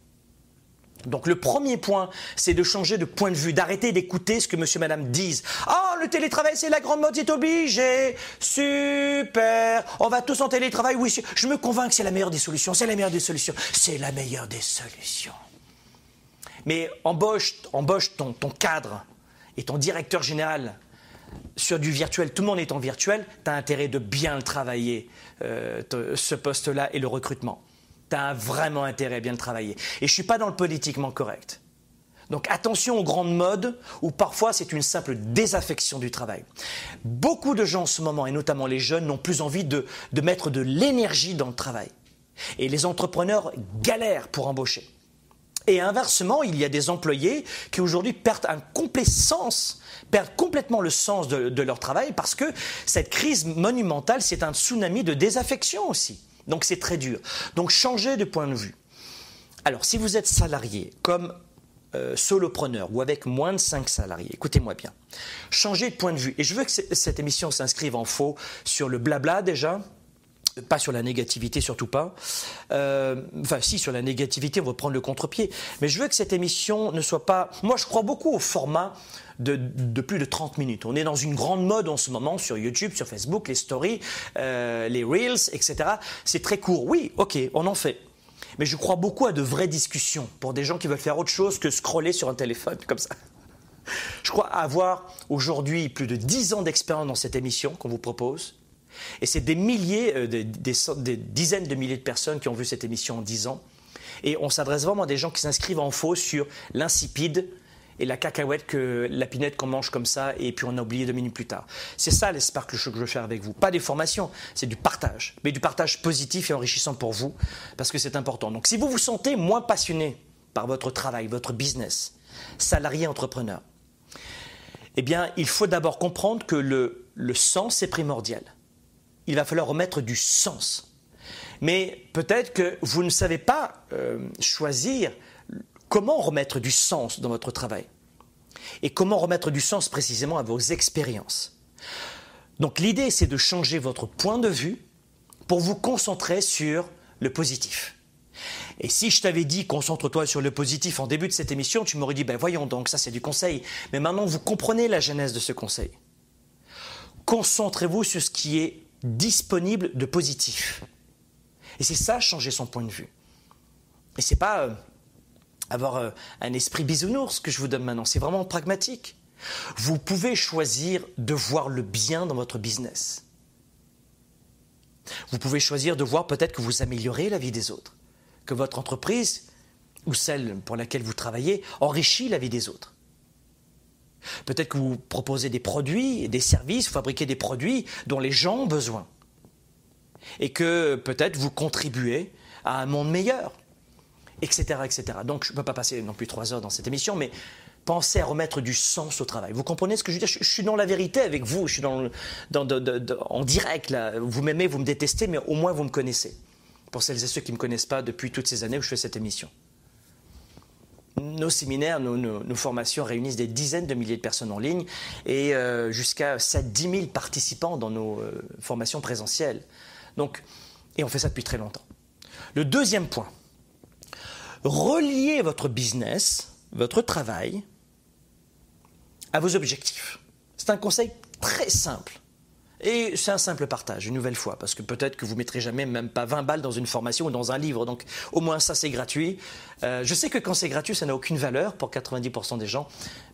Donc le premier point, c'est de changer de point de vue, d'arrêter d'écouter ce que monsieur, madame disent. Ah, le télétravail, c'est la grande mode, c'est obligé. Super. On va tous en télétravail. Oui, je me convainc que c'est la meilleure des solutions. C'est la meilleure des solutions. C'est la meilleure des solutions. Mais embauche, embauche ton, cadre et ton directeur général sur du virtuel. Tout le monde est en virtuel. Tu as intérêt de bien le travailler, euh, ce poste-là et le recrutement tu as vraiment intérêt à bien le travailler. Et je suis pas dans le politiquement correct. Donc attention aux grandes modes où parfois c'est une simple désaffection du travail. Beaucoup de gens en ce moment, et notamment les jeunes, n'ont plus envie de, de mettre de l'énergie dans le travail. Et les entrepreneurs galèrent pour embaucher. Et inversement, il y a des employés qui aujourd'hui perdent un complet sens, perdent complètement le sens de, de leur travail parce que cette crise monumentale, c'est un tsunami de désaffection aussi Donc c'est très dur. Donc changez de point de vue. Alors si vous êtes salarié comme euh, solopreneur ou avec moins de 5 salariés, écoutez-moi bien, changez de point de vue. Et je veux que cette émission s'inscrive en faux sur le blabla déjà, pas sur la négativité, surtout pas. Euh, enfin, si, sur la négativité, on va prendre le contre-pied. Mais je veux que cette émission ne soit pas. Moi, je crois beaucoup au format de, plus de 30 minutes. On est dans une grande mode en ce moment sur YouTube, sur Facebook, les stories, euh, les reels, etc. C'est très court. Oui, ok, on en fait. Mais je crois beaucoup à de vraies discussions pour des gens qui veulent faire autre chose que scroller sur un téléphone comme ça. Je crois avoir aujourd'hui plus de 10 ans d'expérience dans cette émission qu'on vous propose. Et c'est des milliers, euh, des, dizaines de milliers de personnes qui ont vu cette émission en 10 ans. Et on s'adresse vraiment à des gens qui s'inscrivent en faux sur l'insipide et la cacahuète que la pinette qu'on mange comme ça et puis on a oublié deux minutes plus tard. C'est ça l'espoir que je veux faire avec vous. Pas des formations, c'est du partage. Mais du partage positif et enrichissant pour vous parce que c'est important. Donc si vous vous sentez moins passionné par votre travail, votre business, salarié, entrepreneur, eh bien il faut d'abord comprendre que le, le sens est primordial il va falloir remettre du sens. Mais peut-être que vous ne savez pas euh, choisir comment remettre du sens dans votre travail? Et comment remettre du sens précisément à vos expériences? Donc l'idée, c'est de changer votre point de vue pour vous concentrer sur le positif. Et si je t'avais dit concentre-toi sur le positif en début de cette émission, tu m'aurais dit ben voyons donc, ça c'est du conseil. Mais maintenant vous comprenez la genèse de ce conseil. Concentrez-vous sur ce qui est disponible de positif. Et c'est ça, changer son point de vue. Et c'est pas euh, avoir euh, un esprit bisounours que je vous donne maintenant, c'est vraiment pragmatique. Vous pouvez choisir de voir le bien dans votre business. Vous pouvez choisir de voir peut-être que vous améliorez la vie des autres, que votre entreprise ou celle pour laquelle vous travaillez enrichit la vie des autres. Peut-être que vous proposez des produits, des services, vous fabriquez des produits dont les gens ont besoin. Et que peut-être vous contribuez à un monde meilleur, etc. Donc je ne peux pas passer non plus trois heures dans cette émission, mais pensez à remettre du sens au travail. Vous comprenez ce que je veux dire? Je, suis dans la vérité avec vous, je suis dans, en direct. Vous m'aimez, vous me détestez, mais au moins vous me connaissez. Pour celles et ceux qui ne me connaissent pas depuis toutes ces années où je fais cette émission nos séminaires, nos, formations réunissent des dizaines de milliers de personnes en ligne et euh, jusqu'à 7 10 000 participants dans nos euh, formations présentielles. Donc, et on fait ça depuis très longtemps. Le deuxième point, reliez votre business, votre travail, à vos objectifs. C'est un conseil très simple. Et c'est un simple partage, une nouvelle fois, parce que peut-être que vous ne mettrez jamais même pas 20 balles dans une formation ou dans un livre. Donc au moins ça, c'est gratuit. Euh, je sais que quand c'est gratuit, ça n'a aucune valeur pour 90% des gens.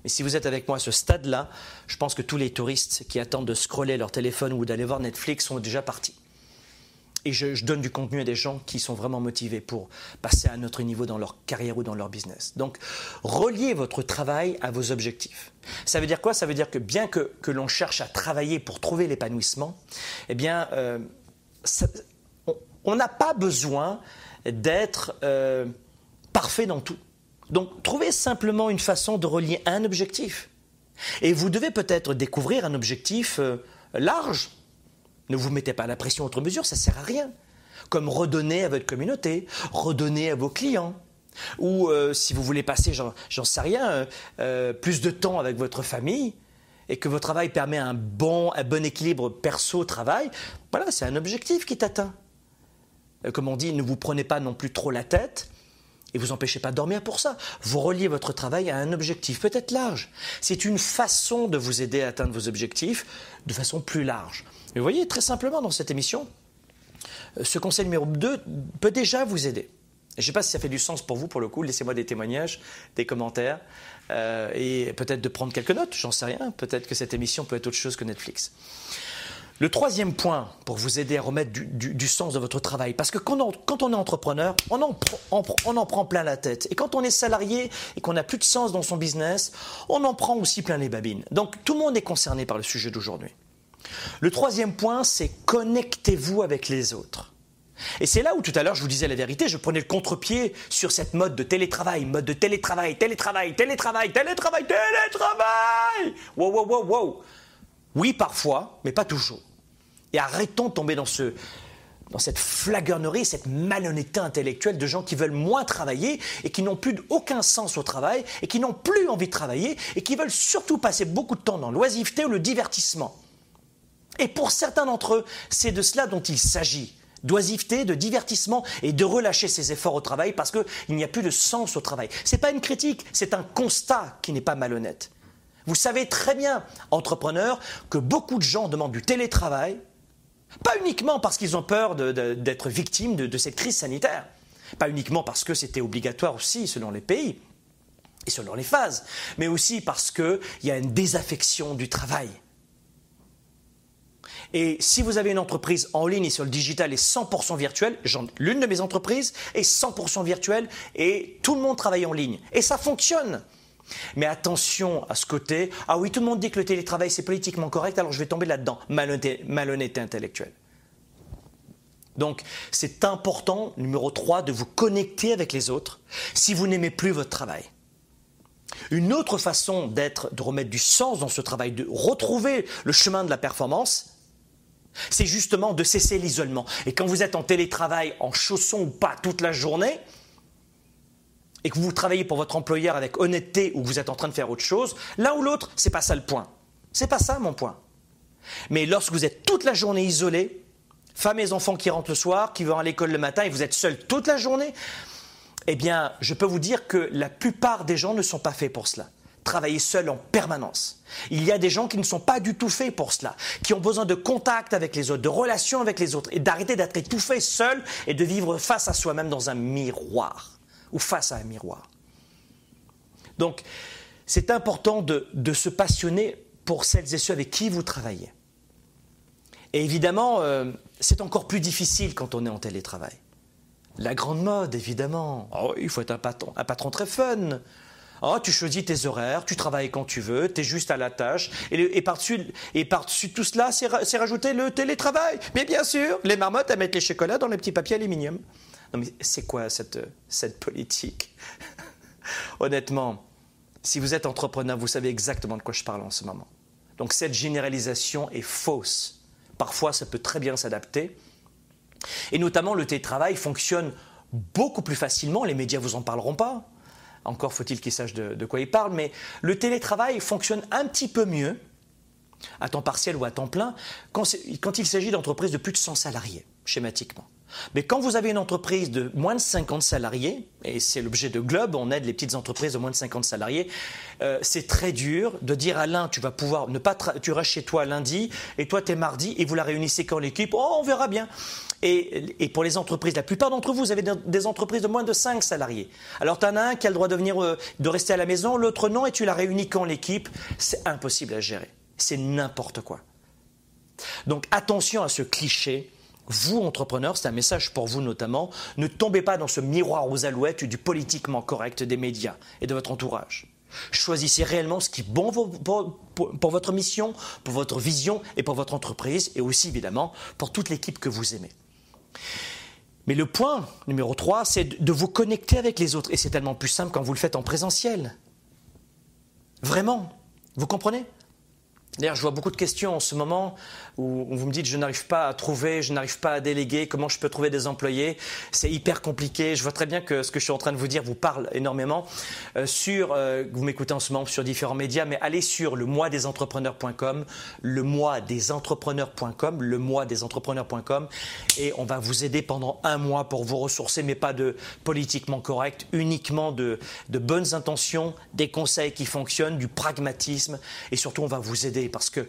Mais si vous êtes avec moi à ce stade-là, je pense que tous les touristes qui attendent de scroller leur téléphone ou d'aller voir Netflix sont déjà partis et je, donne du contenu à des gens qui sont vraiment motivés pour passer à un autre niveau dans leur carrière ou dans leur business. Donc, reliez votre travail à vos objectifs. Ça veut dire quoi? Ça veut dire que bien que, l'on cherche à travailler pour trouver l'épanouissement, eh bien, euh, on n'a pas besoin d'être euh, parfait dans tout. Donc, trouvez simplement une façon de relier un objectif. Et vous devez peut-être découvrir un objectif euh, large, ne vous mettez pas la pression outre mesure, ça ne sert à rien. Comme redonner à votre communauté, redonner à vos clients. Ou euh, si vous voulez passer, j'en sais rien, euh, euh, plus de temps avec votre famille et que votre travail permet un bon, un bon équilibre perso-travail, voilà, c'est un objectif qui est atteint. Comme on dit, ne vous prenez pas non plus trop la tête et vous empêchez pas de dormir pour ça. Vous reliez votre travail à un objectif, peut-être large. C'est une façon de vous aider à atteindre vos objectifs de façon plus large. Mais vous voyez, très simplement dans cette émission, euh, ce conseil numéro 2 peut déjà vous aider. Je ne sais pas si ça fait du sens pour vous, pour le coup. Laissez-moi des témoignages, des commentaires, euh, et peut-être de prendre quelques notes, j'en sais rien. Peut-être que cette émission peut être autre chose que Netflix. Le troisième point pour vous aider à remettre du, sens de votre travail, parce que quand on, est entrepreneur, on en, on en, prend plein la tête. Et quand on est salarié et qu'on n'a plus de sens dans son business, on en prend aussi plein les babines. Donc tout le monde est concerné par le sujet d'aujourd'hui. Le troisième point, c'est connectez-vous avec les autres. Et c'est là où tout à l'heure je vous disais la vérité, je prenais le contre-pied sur cette mode de télétravail, mode de télétravail, télétravail, télétravail, télétravail, télétravail. Wow, wow, wow, wow. Oui, parfois, mais pas toujours. Et arrêtons de tomber dans ce, dans cette flagornerie, cette malhonnêteté intellectuelle de gens qui veulent moins travailler et qui n'ont plus aucun sens au travail et qui n'ont plus envie de travailler et qui veulent surtout passer beaucoup de temps dans l'oisiveté ou le divertissement. Et pour certains d'entre eux, c'est de cela dont il s'agit d'oisiveté, de divertissement et de relâcher ses efforts au travail parce qu'il n'y a plus de sens au travail. Ce n'est pas une critique, c'est un constat qui n'est pas malhonnête. Vous savez très bien, entrepreneurs, que beaucoup de gens demandent du télétravail, pas uniquement parce qu'ils ont peur d'être victimes de, de cette crise sanitaire, pas uniquement parce que c'était obligatoire aussi selon les pays et selon les phases, mais aussi parce qu'il y a une désaffection du travail. Et si vous avez une entreprise en ligne et sur le digital est 100% virtuelle, l'une de mes entreprises est 100% virtuelle et tout le monde travaille en ligne. Et ça fonctionne. Mais attention à ce côté, ah oui, tout le monde dit que le télétravail c'est politiquement correct, alors je vais tomber là-dedans. Malhonnêteté, intellectuelle. Donc c'est important, numéro 3, de vous connecter avec les autres si vous n'aimez plus votre travail. Une autre façon d'être, de remettre du sens dans ce travail, de retrouver le chemin de la performance, c'est justement de cesser l'isolement. Et quand vous êtes en télétravail, en chaussons ou pas toute la journée, et que vous travaillez pour votre employeur avec honnêteté ou que vous êtes en train de faire autre chose, l'un ou l'autre, c'est pas ça le point. C'est pas ça mon point. Mais lorsque vous êtes toute la journée isolé, femmes et enfants qui rentrent le soir, qui vont à l'école le matin et vous êtes seul toute la journée, eh bien, je peux vous dire que la plupart des gens ne sont pas faits pour cela travailler seul en permanence. Il y a des gens qui ne sont pas du tout faits pour cela, qui ont besoin de contact avec les autres, de relations avec les autres, et d'arrêter d'être étouffé seul et de vivre face à soi-même dans un miroir, ou face à un miroir. Donc, c'est important de, se passionner pour celles et ceux avec qui vous travaillez. Et évidemment, euh, c'est encore plus difficile quand on est en télétravail. La grande mode, évidemment. Oh, il faut être un patron, un patron très fun. Oh, tu choisis tes horaires, tu travailles quand tu veux, tu es juste à la tâche. Et, par-dessus, tout cela, c'est, rajouter le télétravail. Mais bien sûr, les marmottes, elles mettent les chocolats dans les petits papiers aluminium. Non mais c'est quoi cette, cette politique? Honnêtement, si vous êtes entrepreneur, vous savez exactement de quoi je parle en ce moment. Donc cette généralisation est fausse. Parfois, ça peut très bien s'adapter. Et notamment, le télétravail fonctionne beaucoup plus facilement. Les médias vous en parleront pas. Encore faut-il qu'ils sachent de, quoi ils parlent, mais le télétravail fonctionne un petit peu mieux, à temps partiel ou à temps plein, quand, il s'agit d'entreprises de plus de 100 salariés, schématiquement. Mais quand vous avez une entreprise de moins de 50 salariés, et c'est l'objet de Globe, on aide les petites entreprises de moins de 50 salariés, euh, c'est très dur de dire à l'un, tu vas pouvoir ne pas, tu restes chez toi lundi, et toi tu es mardi, et vous la réunissez quand l'équipe, oh on verra bien. Et, pour les entreprises, la plupart d'entre vous, vous avez des entreprises de moins de 5 salariés. Alors, tu en as un qui a le droit de, venir, euh, de rester à la maison, l'autre non, et tu la réunis quand l'équipe? C'est impossible à gérer. C'est n'importe quoi. Donc, attention à ce cliché. Vous, entrepreneurs, c'est un message pour vous notamment, ne tombez pas dans ce miroir aux alouettes du politiquement correct des médias et de votre entourage. Choisissez réellement ce qui est bon pour, pour, votre mission, pour votre vision et pour votre entreprise, et aussi évidemment pour toute l'équipe que vous aimez. Mais le point numéro 3, c'est de vous connecter avec les autres. Et c'est tellement plus simple quand vous le faites en présentiel. Vraiment. Vous comprenez? D'ailleurs, je vois beaucoup de questions en ce moment où vous me dites je n'arrive pas à trouver, je n'arrive pas à déléguer, comment je peux trouver des employés? C'est hyper compliqué. Je vois très bien que ce que je suis en train de vous dire vous parle énormément. Euh, sur, euh, vous m'écoutez en ce moment sur différents médias, mais allez sur le mois des entrepreneurs.com, le mois des entrepreneurs.com, le mois des entrepreneurs.com, et on va vous aider pendant un mois pour vous ressourcer, mais pas de politiquement correct, uniquement de, de bonnes intentions, des conseils qui fonctionnent, du pragmatisme, et surtout on va vous aider parce que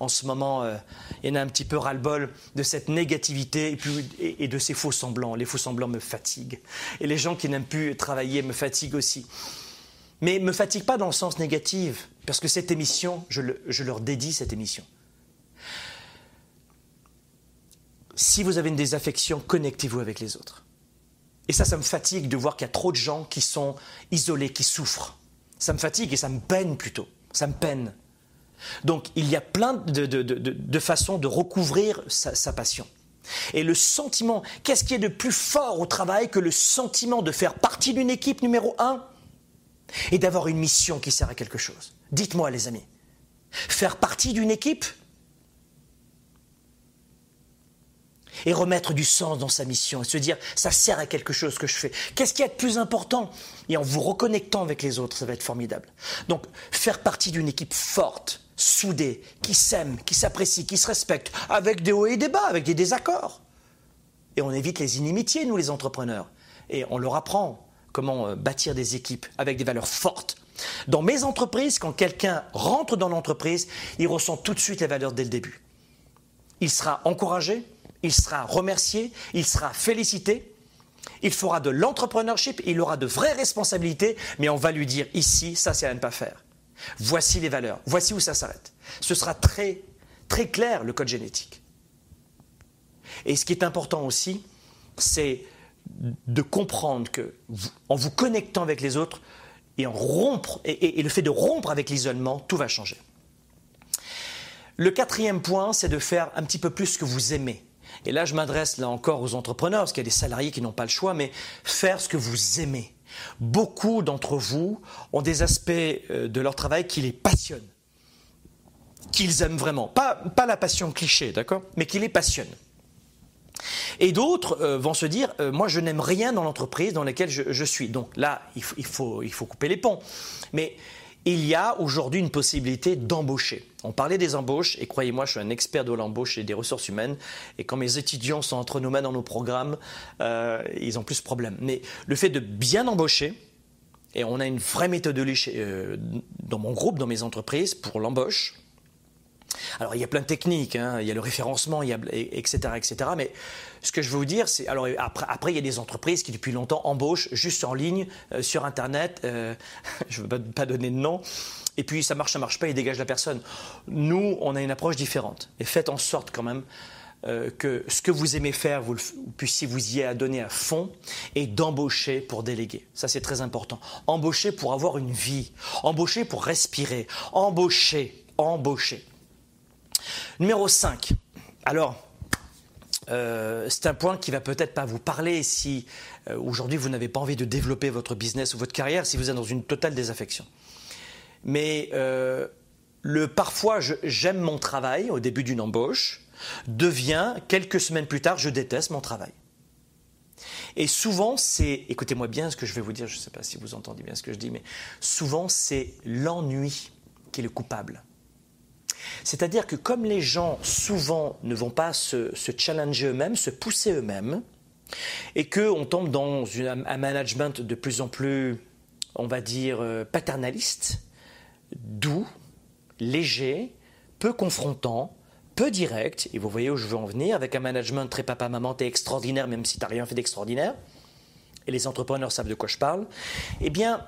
en ce moment, euh, il y en a un petit peu ras-le-bol de cette négativité et, de ces faux semblants. Les faux semblants me fatiguent. Et les gens qui n'aiment plus travailler me fatiguent aussi. Mais ne me fatiguent pas dans le sens négatif, parce que cette émission, je leur dédie cette émission. Si vous avez une désaffection, connectez-vous avec les autres. Et ça, ça me fatigue de voir qu'il y a trop de gens qui sont isolés, qui souffrent. Ça me fatigue et ça me peine plutôt. Ça me peine. Donc il y a plein de, façons de recouvrir sa, passion. Et le sentiment, qu'est-ce qui est de plus fort au travail que le sentiment de faire partie d'une équipe numéro un? Et d'avoir une mission qui sert à quelque chose Dites-moi les amis, faire partie d'une équipe? Et remettre du sens dans sa mission et se dire ça sert à quelque chose que je fais. Qu'est-ce qui est de plus important? Et en vous reconnectant avec les autres, ça va être formidable. Donc faire partie d'une équipe forte, soudée, qui s'aime, qui s'apprécie, qui se respecte, avec des hauts et des bas, avec des désaccords. Et on évite les inimitiés, nous les entrepreneurs. Et on leur apprend comment euh, bâtir des équipes avec des valeurs fortes. Dans mes entreprises, quand quelqu'un rentre dans l'entreprise, il ressent tout de suite les valeurs dès le début. Il sera encouragé, il sera remercié, il sera félicité, il fera de l'entrepreneurship, il aura de vraies responsabilités, mais on va lui dire ici, ça c'est à ne pas faire. Voici les valeurs, voici où ça s'arrête. Ce sera très, très clair le code génétique. Et ce qui est important aussi, c'est de comprendre que en vous connectant avec les autres et en rompre et, le fait de rompre avec l'isolement, tout va changer. Le quatrième point, c'est de faire un petit peu plus ce que vous aimez. Et là, je m'adresse là encore aux entrepreneurs, parce qu'il y a des salariés qui n'ont pas le choix, mais faire ce que vous aimez. Beaucoup d'entre vous ont des aspects euh, de leur travail qui les passionnent, qu'ils aiment vraiment. Pas, la passion cliché, d'accord? Mais qui les passionnent. Et d'autres euh, vont se dire, euh, moi je n'aime rien dans l'entreprise dans laquelle je, suis. Donc là, il faut, il faut couper les ponts. Mais il y a aujourd'hui une possibilité d'embaucher. On parlait des embauches, et croyez-moi, je suis un expert de l'embauche et des ressources humaines, et quand mes étudiants sont entre nos mains dans nos programmes, euh, ils ont plus de problèmes. Mais le fait de bien embaucher, et on a une vraie méthodologie dans mon groupe, dans mes entreprises, pour l'embauche, alors il y a plein de techniques, hein. il y a le référencement, il y a, etc., etc. Mais ce que je veux vous dire, c'est alors après, il y a des entreprises qui depuis longtemps embauchent juste en ligne euh, sur Internet. Euh, je ne veux pas, donner de nom. Et puis ça marche, ça marche pas, ils dégagent la personne. Nous, on a une approche différente. Et faites en sorte quand même euh, que ce que vous aimez faire, vous, puissiez vous y donner à fond et d'embaucher pour déléguer. Ça, c'est très important. Embaucher pour avoir une vie. Embaucher pour respirer. Embaucher. Embaucher. Numéro 5. Alors, euh, c'est un point qui va peut-être pas vous parler si euh, aujourd'hui vous n'avez pas envie de développer votre business ou votre carrière, si vous êtes dans une totale désaffection. Mais euh, le parfois j'aime mon travail au début d'une embauche devient quelques semaines plus tard je déteste mon travail. Et souvent c'est, écoutez-moi bien ce que je vais vous dire, je ne sais pas si vous entendez bien ce que je dis, mais souvent c'est l'ennui qui est le coupable. C'est-à-dire que comme les gens souvent ne vont pas se, challenger eux-mêmes, se pousser eux-mêmes, et qu'on tombe dans un management de plus en plus, on va dire, euh, paternaliste, doux, léger, peu confrontant, peu direct, et vous voyez où je veux en venir, avec un management très papa-maman, t'es extraordinaire même si tu n'as rien fait d'extraordinaire, et les entrepreneurs savent de quoi je parle, eh bien,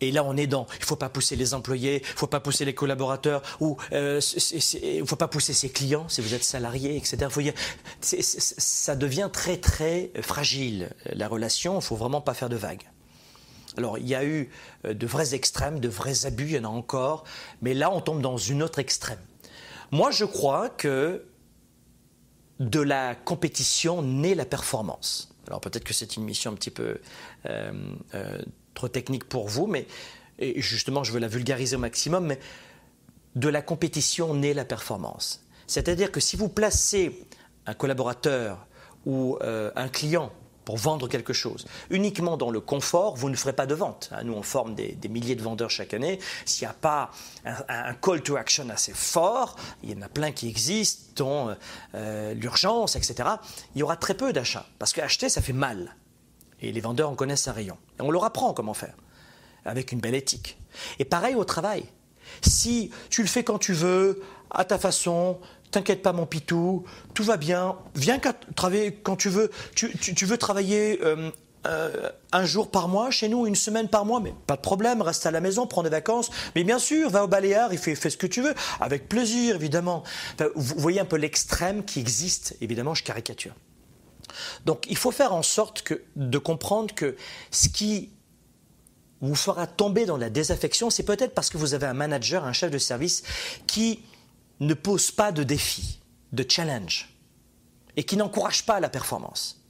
et là, on est dans. Il ne faut pas pousser les employés, il ne faut pas pousser les collaborateurs, ou euh, il ne faut pas pousser ses clients si vous êtes salarié, etc. Ça devient très très fragile la relation. Il ne faut vraiment pas faire de vagues. Alors, il y a eu euh, de vrais extrêmes, de vrais abus, il y en a encore, mais là, on tombe dans une autre extrême. Moi, je crois que de la compétition naît la performance. Alors, peut-être que c'est une mission un petit peu euh, trop technique pour vous, mais justement, je veux la vulgariser au maximum, mais de la compétition naît la performance. C'est-à-dire que si vous placez un collaborateur ou euh, un client pour vendre quelque chose. Uniquement dans le confort, vous ne ferez pas de vente. Hein, nous, on forme des, milliers de vendeurs chaque année. S'il n'y a pas un, call to action assez fort, il y en a plein qui existent, dont euh, l'urgence, etc., il y aura très peu d'achats. Parce qu'acheter, ça fait mal. Et les vendeurs en connaissent un rayon. Et on leur apprend comment faire, avec une belle éthique. Et pareil au travail. Si tu le fais quand tu veux, à ta façon, t'inquiète pas mon pitou, tout va bien, viens travailler quand tu veux. Tu, veux travailler euh, euh, un jour par mois chez nous, une semaine par mois, mais pas de problème, reste à la maison, prends des vacances. Mais bien sûr, va au Baléares, il fait ce que tu veux, avec plaisir évidemment. vous voyez un peu l'extrême qui existe, évidemment, je caricature. Donc il faut faire en sorte de comprendre que ce qui vous fera tomber dans la désaffection, c'est peut-être parce que vous avez un manager, un chef de service qui ne pose pas de défi, de challenge, et qui n'encourage pas la performance.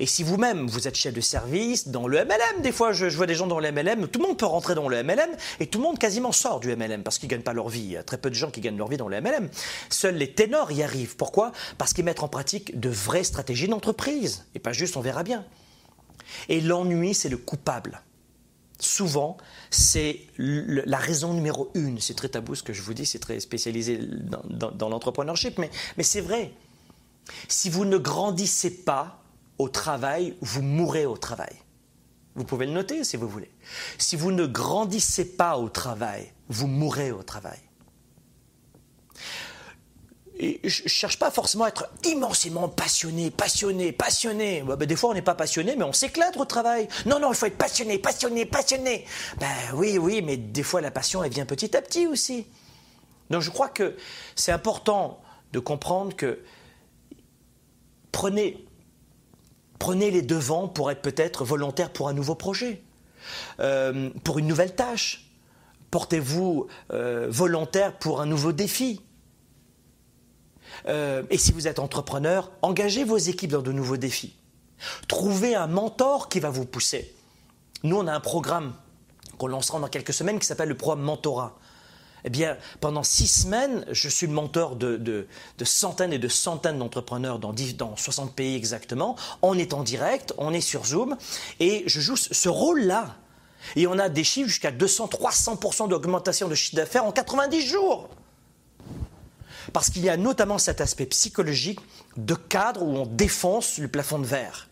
Et si vous-même, vous êtes chef de service dans le MLM, des fois je, vois des gens dans le MLM, tout le monde peut rentrer dans le MLM et tout le monde quasiment sort du MLM parce qu'ils ne gagnent pas leur vie. Il y a très peu de gens qui gagnent leur vie dans le MLM. Seuls les ténors y arrivent. Pourquoi? Parce qu'ils mettent en pratique de vraies stratégies d'entreprise et pas juste on verra bien. Et l'ennui, c'est le coupable. Souvent, c'est la raison numéro une. C'est très tabou ce que je vous dis, c'est très spécialisé dans, dans, l'entrepreneurship, mais c'est vrai. Si vous ne grandissez pas, au travail, vous mourrez au travail. Vous pouvez le noter si vous voulez. Si vous ne grandissez pas au travail, vous mourrez au travail. Et je ne cherche pas forcément à être immensément passionné, passionné, passionné. Ben, des fois, on n'est pas passionné, mais on s'éclate au travail. Non, non, il faut être passionné, passionné, passionné. Ben oui, oui, mais des fois, la passion, elle vient petit à petit aussi. Donc, je crois que c'est important de comprendre que prenez Prenez les devants pour être peut-être volontaire pour un nouveau projet, euh, pour une nouvelle tâche. Portez-vous euh, volontaire pour un nouveau défi. Euh, et si vous êtes entrepreneur, engagez vos équipes dans de nouveaux défis. Trouvez un mentor qui va vous pousser. Nous, on a un programme qu'on lancera dans quelques semaines qui s'appelle le programme Mentorat. Eh bien, pendant six semaines, je suis le mentor de, centaines et de centaines d'entrepreneurs dans, dans 60 pays exactement. On est en direct, on est sur Zoom, et je joue ce rôle-là. Et on a des chiffres jusqu'à 200-300% d'augmentation de chiffre d'affaires en 90 jours. Parce qu'il y a notamment cet aspect psychologique de cadre où on défonce le plafond de verre.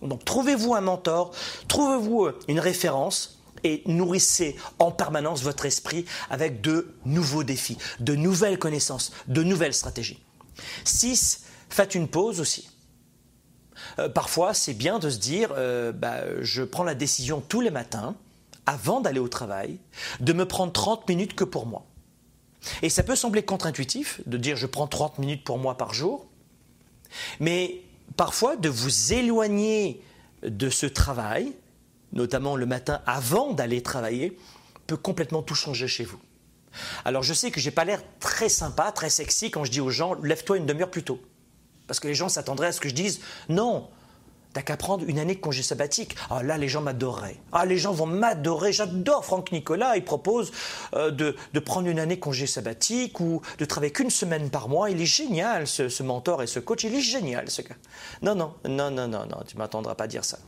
Donc trouvez-vous un mentor, trouvez-vous une référence, et nourrissez en permanence votre esprit avec de nouveaux défis, de nouvelles connaissances, de nouvelles stratégies. 6. Faites une pause aussi. Euh, parfois, c'est bien de se dire, euh, bah, je prends la décision tous les matins, avant d'aller au travail, de me prendre 30 minutes que pour moi. Et ça peut sembler contre-intuitif de dire je prends 30 minutes pour moi par jour, mais parfois de vous éloigner de ce travail, notamment le matin avant d'aller travailler, peut complètement tout changer chez vous. Alors je sais que j'ai pas l'air très sympa, très sexy quand je dis aux gens lève-toi une demi-heure plus tôt. Parce que les gens s'attendraient à ce que je dise non, t'as qu'à prendre une année de congé sabbatique. Ah là, les gens m'adoreraient. Ah, les gens vont m'adorer. J'adore Franck Nicolas. Il propose euh, de, prendre une année de congé sabbatique ou de travailler qu'une semaine par mois. Il est génial, ce, mentor et ce coach. Il est génial, ce gars. Non, non, non, non, non, non. Tu m'attendras pas à dire ça.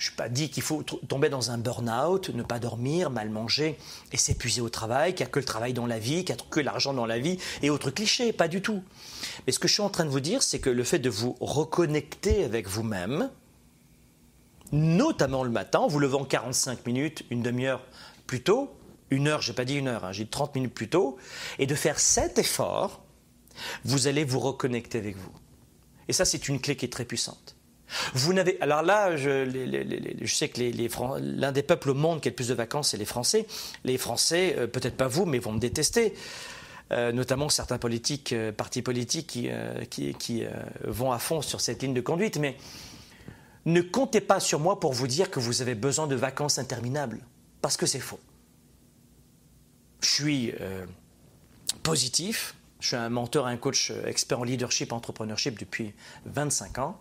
Je ne suis pas dit qu'il faut tomber dans un burn-out, ne pas dormir, mal manger et s'épuiser au travail, qu'il n'y a que le travail dans la vie, qu'il n'y a que l'argent dans la vie et autres clichés, pas du tout. Mais ce que je suis en train de vous dire, c'est que le fait de vous reconnecter avec vous-même, notamment le matin, en vous levant 45 minutes, une demi-heure plus tôt, une heure, je n'ai pas dit une heure, hein, j'ai dit 30 minutes plus tôt, et de faire cet effort, vous allez vous reconnecter avec vous. Et ça, c'est une clé qui est très puissante. Vous n'avez. Alors là, je, sais que l'un des peuples au monde qui a le plus de vacances, c'est les Français. Les Français, euh, peut-être pas vous, mais vont me détester. Euh, notamment certains politiques, euh, partis politiques qui, qui vont à fond sur cette ligne de conduite. Mais ne comptez pas sur moi pour vous dire que vous avez besoin de vacances interminables, parce que c'est faux. Je suis positif, je suis un mentor, un coach expert en leadership, entrepreneurship depuis 25 ans.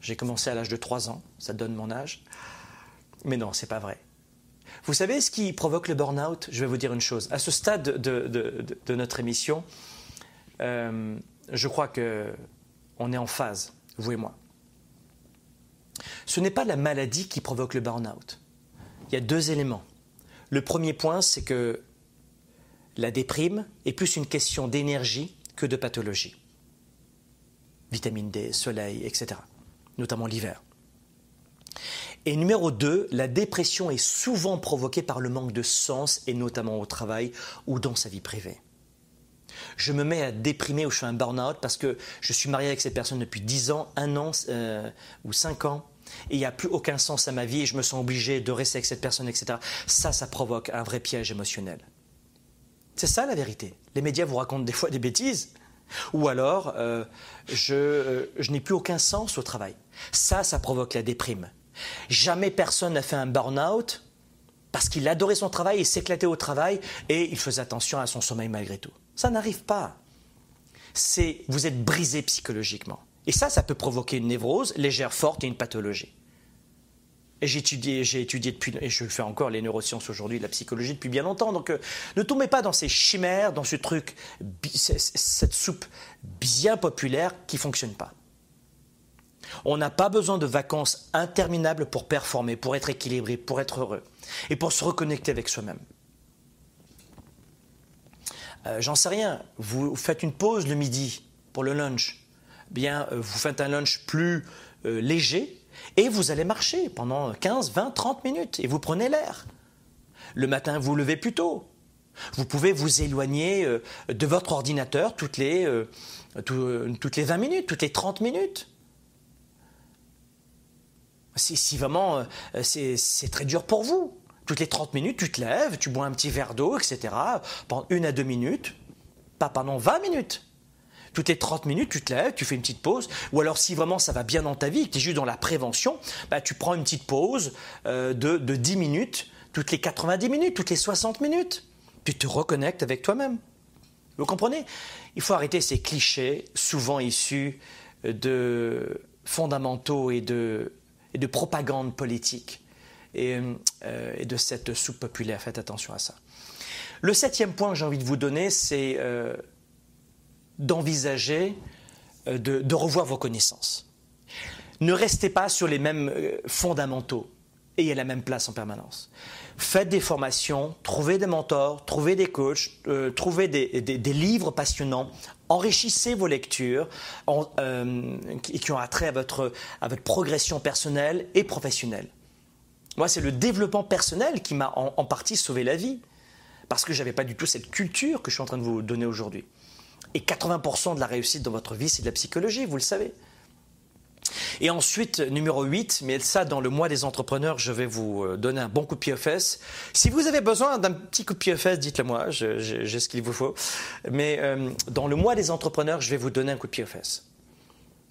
J'ai commencé à l'âge de 3 ans, ça donne mon âge. Mais non, c'est pas vrai. Vous savez ce qui provoque le burn-out? Je vais vous dire une chose. À ce stade de, notre émission, euh, je crois que on est en phase, vous et moi. Ce n'est pas la maladie qui provoque le burn-out. Il y a deux éléments. Le premier point, c'est que la déprime est plus une question d'énergie que de pathologie. Vitamine D, soleil, etc notamment l'hiver. Et numéro 2, la dépression est souvent provoquée par le manque de sens, et notamment au travail ou dans sa vie privée. Je me mets à déprimer ou je suis un burn-out parce que je suis marié avec cette personne depuis 10 ans, 1 an euh, ou 5 ans, et il n'y a plus aucun sens à ma vie et je me sens obligé de rester avec cette personne, etc. Ça, ça provoque un vrai piège émotionnel. C'est ça la vérité. Les médias vous racontent des fois des bêtises, ou alors, euh, euh, je, n'ai plus aucun sens au travail. Ça, ça provoque la déprime. Jamais personne n'a fait un burn-out parce qu'il adorait son travail, il s'éclatait au travail et il faisait attention à son sommeil malgré tout. Ça n'arrive pas. C'est vous êtes brisé psychologiquement. Et ça, ça peut provoquer une névrose légère, forte et une pathologie. Et j'ai étudié, j'ai étudié depuis, et je fais encore, les neurosciences aujourd'hui, la psychologie depuis bien longtemps. Donc euh, ne tombez pas dans ces chimères, dans ce truc, cette soupe bien populaire qui ne fonctionne pas. On n'a pas besoin de vacances interminables pour performer, pour être équilibré, pour être heureux et pour se reconnecter avec soi-même. Euh, j'en sais rien, vous faites une pause le midi pour le lunch, bien euh, vous faites un lunch plus léger, et vous allez marcher pendant 15, 20, 30 minutes et vous prenez l'air. Le matin, vous levez plus tôt. Vous pouvez vous éloigner euh, de votre ordinateur toutes les, euh, euh, toutes les 20 minutes, toutes les 30 minutes. Si vraiment c'est très dur pour vous, toutes les 30 minutes, tu te lèves, tu bois un petit verre d'eau, etc., pendant une à deux minutes, pas pendant 20 minutes. Toutes les 30 minutes, tu te lèves, tu fais une petite pause. Ou alors, si vraiment ça va bien dans ta vie, que tu es juste dans la prévention, bah, tu prends une petite pause euh, de, de 10 minutes, toutes les 90 minutes, toutes les 60 minutes. Tu te reconnectes avec toi-même. Vous comprenez? Il faut arrêter ces clichés, souvent issus de fondamentaux et de, de propagande politique et, euh, et, de cette soupe populaire. Faites attention à ça. Le septième point que j'ai envie de vous donner, c'est euh, d'envisager euh, de, revoir vos connaissances. Ne restez pas sur les mêmes euh, fondamentaux et à la même place en permanence. Faites des formations, trouvez des mentors, trouvez des coachs, euh, trouvez des, livres passionnants, enrichissez vos lectures qui ont attrait à votre, à votre progression personnelle et professionnelle. Moi, c'est le développement personnel qui m'a en, en, partie sauvé la vie, parce que je n'avais pas du tout cette culture que je suis en train de vous donner aujourd'hui. Et 80% de la réussite dans votre vie, c'est de la psychologie, vous le savez. Et ensuite, numéro 8, mais ça, dans le mois des entrepreneurs, je vais vous euh, donner un bon coup de pied aux fesses. Si vous avez besoin d'un petit coup de pied aux fesses, dites-le moi, j'ai ce qu'il vous faut. Mais euh, dans le mois des entrepreneurs, je vais vous donner un coup de pied aux fesses.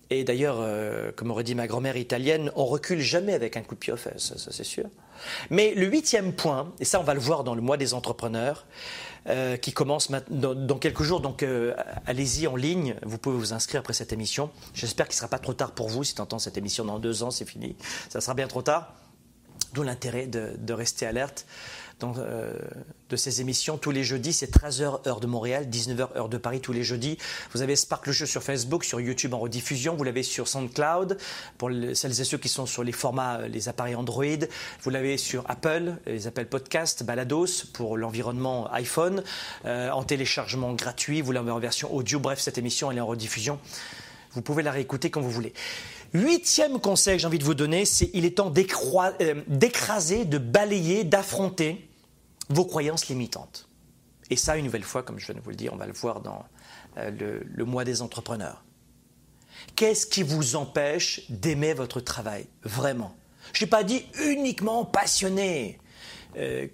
Et d'ailleurs, euh, comme aurait dit ma grand-mère italienne, on recule jamais avec un coup de pied aux fesses, ça c'est sûr. Mais le huitième point, et ça on va le voir dans le mois des entrepreneurs, euh, qui commence dans, quelques jours. Donc euh, allez-y en ligne, vous pouvez vous inscrire après cette émission. J'espère qu'il ne sera pas trop tard pour vous si tu entends cette émission dans deux ans, c'est fini. Ça sera bien trop tard. D'où l'intérêt de, rester alerte. Euh, de ces émissions tous les jeudis. C'est 13h heure de Montréal, 19h heure de Paris tous les jeudis. Vous avez Spark le jeu sur Facebook, sur YouTube en rediffusion. Vous l'avez sur SoundCloud pour celles et ceux qui sont sur les formats, euh, les appareils Android. Vous l'avez sur Apple, les appels podcast, Balados pour l'environnement iPhone, euh, en téléchargement gratuit. Vous l'avez en version audio. Bref, cette émission elle est en rediffusion. Vous pouvez la réécouter quand vous voulez. Huitième conseil que j'ai envie de vous donner, c'est il est temps euh, d'écraser, de balayer, d'affronter vos croyances limitantes. Et ça, une nouvelle fois, comme je viens de vous le dire, on va le voir dans euh, le, mois des entrepreneurs. Qu'est-ce qui vous empêche d'aimer votre travail Vraiment? Je n'ai pas dit uniquement passionné. Euh,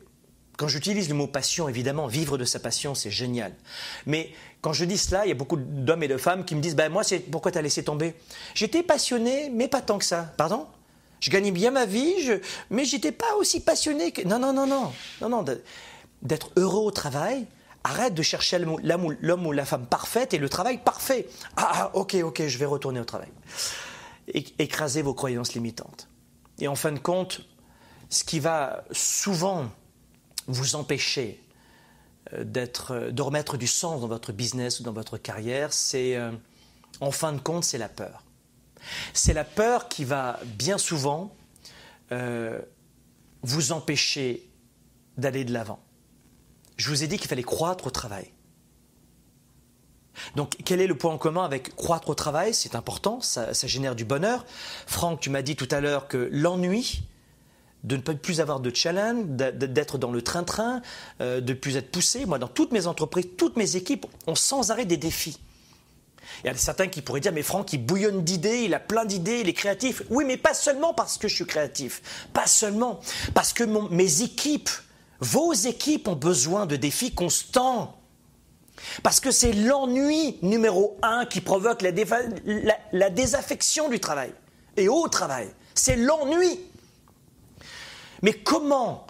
quand j'utilise le mot passion, évidemment, vivre de sa passion, c'est génial. Mais quand je dis cela, il y a beaucoup d'hommes et de femmes qui me disent ben, Moi, c'est pourquoi tu as laissé tomber? J'étais passionné, mais pas tant que ça. Pardon? Je gagnais bien ma vie, je... mais j'étais pas aussi passionné que. Non, non, non, non. Non, non. D'être heureux au travail, arrête de chercher l'homme ou la femme parfaite et le travail parfait. Ah, ah, ok, ok, je vais retourner au travail. Écraser vos croyances limitantes. Et en fin de compte, ce qui va souvent vous empêcher euh, euh, de remettre du sens dans votre business ou dans votre carrière, c'est, euh, en fin de compte, c'est la peur. C'est la peur qui va bien souvent vous empêcher d'aller de l'avant. Je vous ai dit qu'il fallait croître au travail. Donc, quel est le point en commun avec croître au travail? C'est important, ça, génère du bonheur. Franck, tu m'as dit tout à l'heure que l'ennui de ne plus avoir de challenge, d'être dans le train-train, euh, de plus être poussé. Moi, dans toutes mes entreprises, toutes mes équipes ont sans arrêt des défis. Il y a certains qui pourraient dire, mais Franck, il bouillonne d'idées, il a plein d'idées, il est créatif. Oui, mais pas seulement parce que je suis créatif. Pas seulement. Parce que mes équipes, vos équipes ont besoin de défis constants. Parce que c'est l'ennui numéro un qui provoque la désaffection du travail et au travail. C'est l'ennui. Mais comment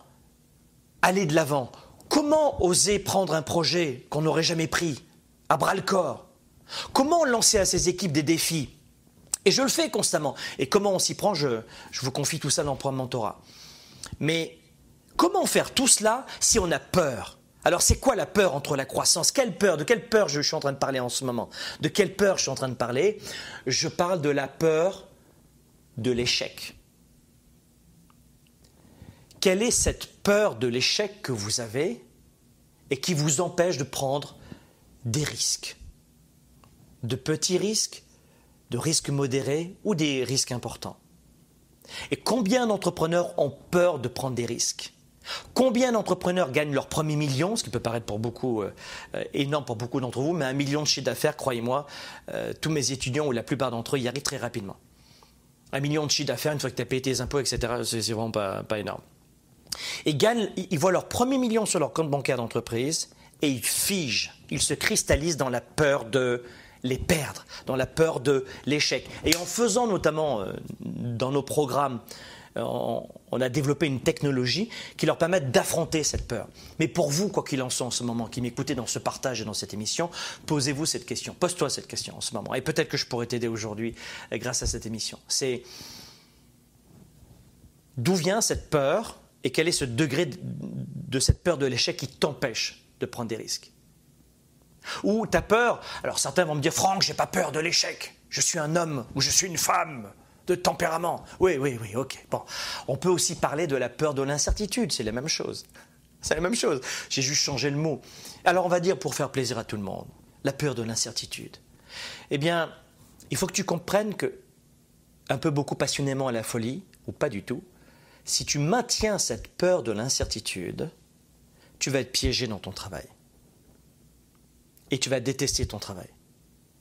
aller de l'avant? Comment oser prendre un projet qu'on n'aurait jamais pris à bras le corps? Comment lancer à ses équipes des défis? Et je le fais constamment. Et comment on s'y prend, je, vous confie tout ça dans le mentorat. Mais comment faire tout cela si on a peur? Alors c'est quoi la peur entre la croissance? Quelle peur? De quelle peur je suis en train de parler en ce moment? De quelle peur je suis en train de parler? Je parle de la peur de l'échec. Quelle est cette peur de l'échec que vous avez et qui vous empêche de prendre des risques? De petits risques, de risques modérés ou des risques importants? Et combien d'entrepreneurs ont peur de prendre des risques? Combien d'entrepreneurs gagnent leur premier million, ce qui peut paraître pour beaucoup euh, euh, énorme pour beaucoup d'entre vous, mais un million de chiffre d'affaires, croyez-moi, euh, tous mes étudiants ou la plupart d'entre eux y arrivent très rapidement. Un million de chiffre d'affaires, une fois que tu as payé tes impôts, etc., c'est vraiment pas, pas énorme. Et gagnent, ils voient leur premier million sur leur compte bancaire d'entreprise et ils figent, ils se cristallisent dans la peur de les perdre, dans la peur de l'échec. Et en faisant notamment dans nos programmes on a développé une technologie qui leur permet d'affronter cette peur. Mais pour vous, quoi qu'il en soit en ce moment, qui m'écoutez dans ce partage et dans cette émission, posez-vous cette question. Pose-toi cette question en ce moment. Et peut-être que je pourrais t'aider aujourd'hui euh, grâce à cette émission. C'est d'où vient cette peur et quel est ce degré de cette peur de l'échec qui t'empêche de prendre des risques Ou ta peur, alors certains vont me dire Franck, j'ai pas peur de l'échec. Je suis un homme ou je suis une femme de tempérament. Oui, oui, oui, ok. Bon. On peut aussi parler de la peur de l'incertitude, c'est la même chose. C'est la même chose. J'ai juste changé le mot. Alors on va dire, pour faire plaisir à tout le monde, la peur de l'incertitude. Eh bien, il faut que tu comprennes que, un peu beaucoup passionnément à la folie, ou pas du tout, si tu maintiens cette peur de l'incertitude, tu vas être piégé dans ton travail. Et tu vas détester ton travail.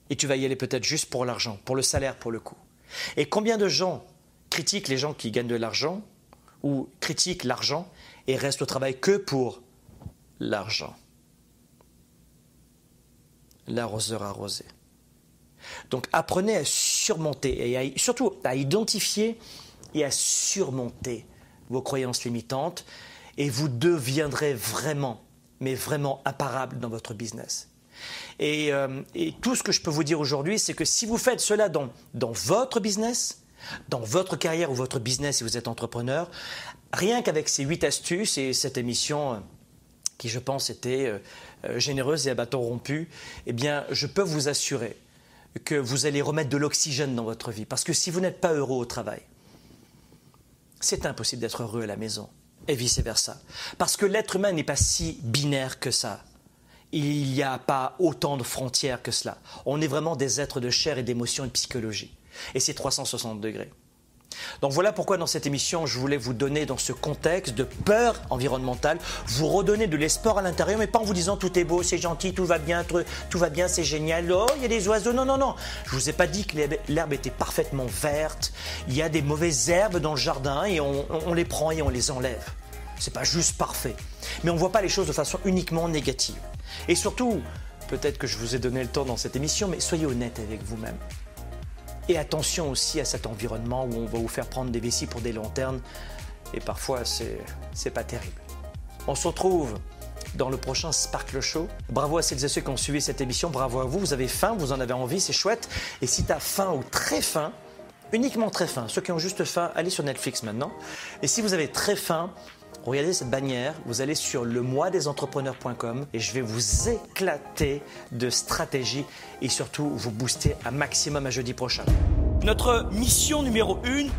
Et tu vas y aller peut-être juste pour l'argent, pour le salaire, pour le coût. Et combien de gens critiquent les gens qui gagnent de l'argent ou critiquent l'argent et restent au travail que pour l'argent? L'arroseur arrosé. Donc apprenez à surmonter et surtout à identifier et à surmonter vos croyances limitantes et vous deviendrez vraiment, mais vraiment imparable dans votre business. Euh, et, tout ce que je peux vous dire aujourd'hui, c'est que si vous faites cela dans, votre business, dans votre carrière ou votre business si vous êtes entrepreneur, rien qu'avec ces huit astuces et cette émission euh, qui je pense était euh, généreuse et à bâton rompu, eh bien je peux vous assurer que vous allez remettre de l'oxygène dans votre vie. Parce que si vous n'êtes pas heureux au travail, c'est impossible d'être heureux à la maison et vice-versa. Parce que l'être humain n'est pas si binaire que ça il n'y a pas autant de frontières que cela. On est vraiment des êtres de chair et d'émotion et de psychologie. Et c'est 360 degrés. Donc voilà pourquoi dans cette émission, je voulais vous donner dans ce contexte de peur environnementale, vous redonner de l'espoir à l'intérieur, mais pas en vous disant tout est beau, c'est gentil, tout va bien, tout, va bien, c'est génial, oh, il y a des oiseaux. Non, non, non. Je vous ai pas dit que l'herbe était parfaitement verte. Il y a des mauvaises herbes dans le jardin et on, les prend et on les enlève. C'est pas juste parfait. Mais on voit pas les choses de façon uniquement négative. Et surtout, peut-être que je vous ai donné le temps dans cette émission, mais soyez honnête avec vous-même. Et attention aussi à cet environnement où on va vous faire prendre des vessies pour des lanternes. Et parfois, c'est pas terrible. On se retrouve dans le prochain Sparkle Show. Bravo à celles et ceux qui ont suivi cette émission. Bravo à vous. Vous avez faim, vous en avez envie, c'est chouette. Et si tu as faim ou très faim, uniquement très faim, ceux qui ont juste faim, allez sur Netflix maintenant. Et si vous avez très faim, regardez cette bannière, vous allez sur le mois des entrepreneurs.com et je vais vous éclater de stratégies et surtout vous booster un maximum à jeudi prochain. Notre mission numéro une,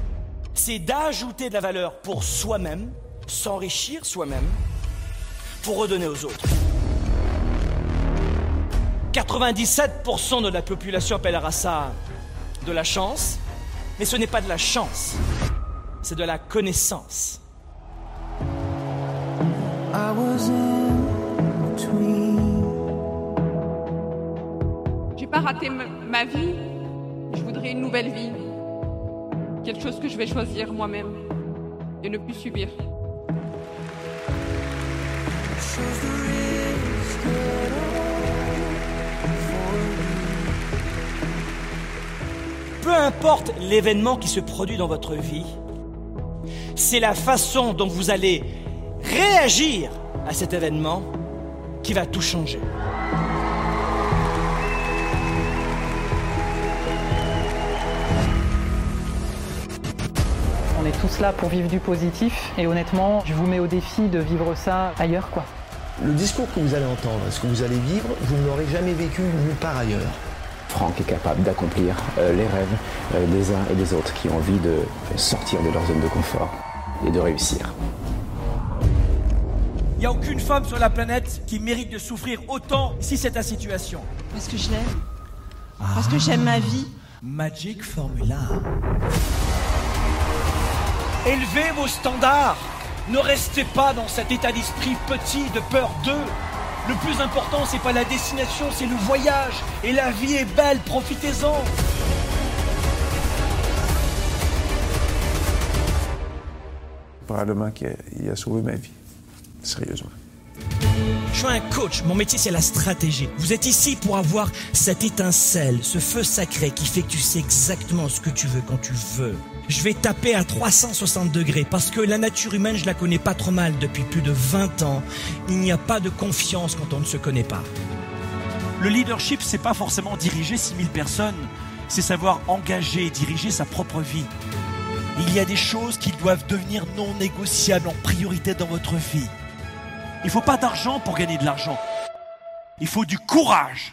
c'est d'ajouter de la valeur pour soi-même, s'enrichir soi-même, pour redonner aux autres. 97% de la population appellera ça de la chance, mais ce n'est pas de la chance, c'est de la connaissance. J'ai pas raté ma vie, je voudrais une nouvelle vie. Quelque chose que je vais choisir moi-même et ne plus subir. Peu importe l'événement qui se produit dans votre vie, c'est la façon dont vous allez réagir à cet événement qui va tout changer. On est tous là pour vivre du positif et honnêtement, je vous mets au défi de vivre ça ailleurs quoi. Le discours que vous allez entendre, ce que vous allez vivre, vous ne l'aurez jamais vécu nulle part ailleurs. Franck est capable d'accomplir euh, les rêves euh, des uns et des autres qui ont envie de sortir de leur zone de confort et de réussir. Il n'y a aucune femme sur la planète qui mérite de souffrir autant si c'est ta situation. Parce que je l'aime. Parce que j'aime ma vie. Magic Formula. Élevez vos standards. Ne restez pas dans cet état d'esprit petit de peur d'eux. Le plus important, c'est pas la destination, c'est le voyage. Et la vie est belle, profitez-en. Probablement qu'il a, a sauvé ma vie. Sérieusement. Je suis un coach, mon métier c'est la stratégie. Vous êtes ici pour avoir cette étincelle, ce feu sacré qui fait que tu sais exactement ce que tu veux quand tu veux. Je vais taper à 360 degrés parce que la nature humaine, je la connais pas trop mal depuis plus de 20 ans. Il n'y a pas de confiance quand on ne se connaît pas. Le leadership, c'est pas forcément diriger 6000 personnes, c'est savoir engager et diriger sa propre vie. Il y a des choses qui doivent devenir non négociables en priorité dans votre vie. Il ne faut pas d'argent pour gagner de l'argent. Il faut du courage.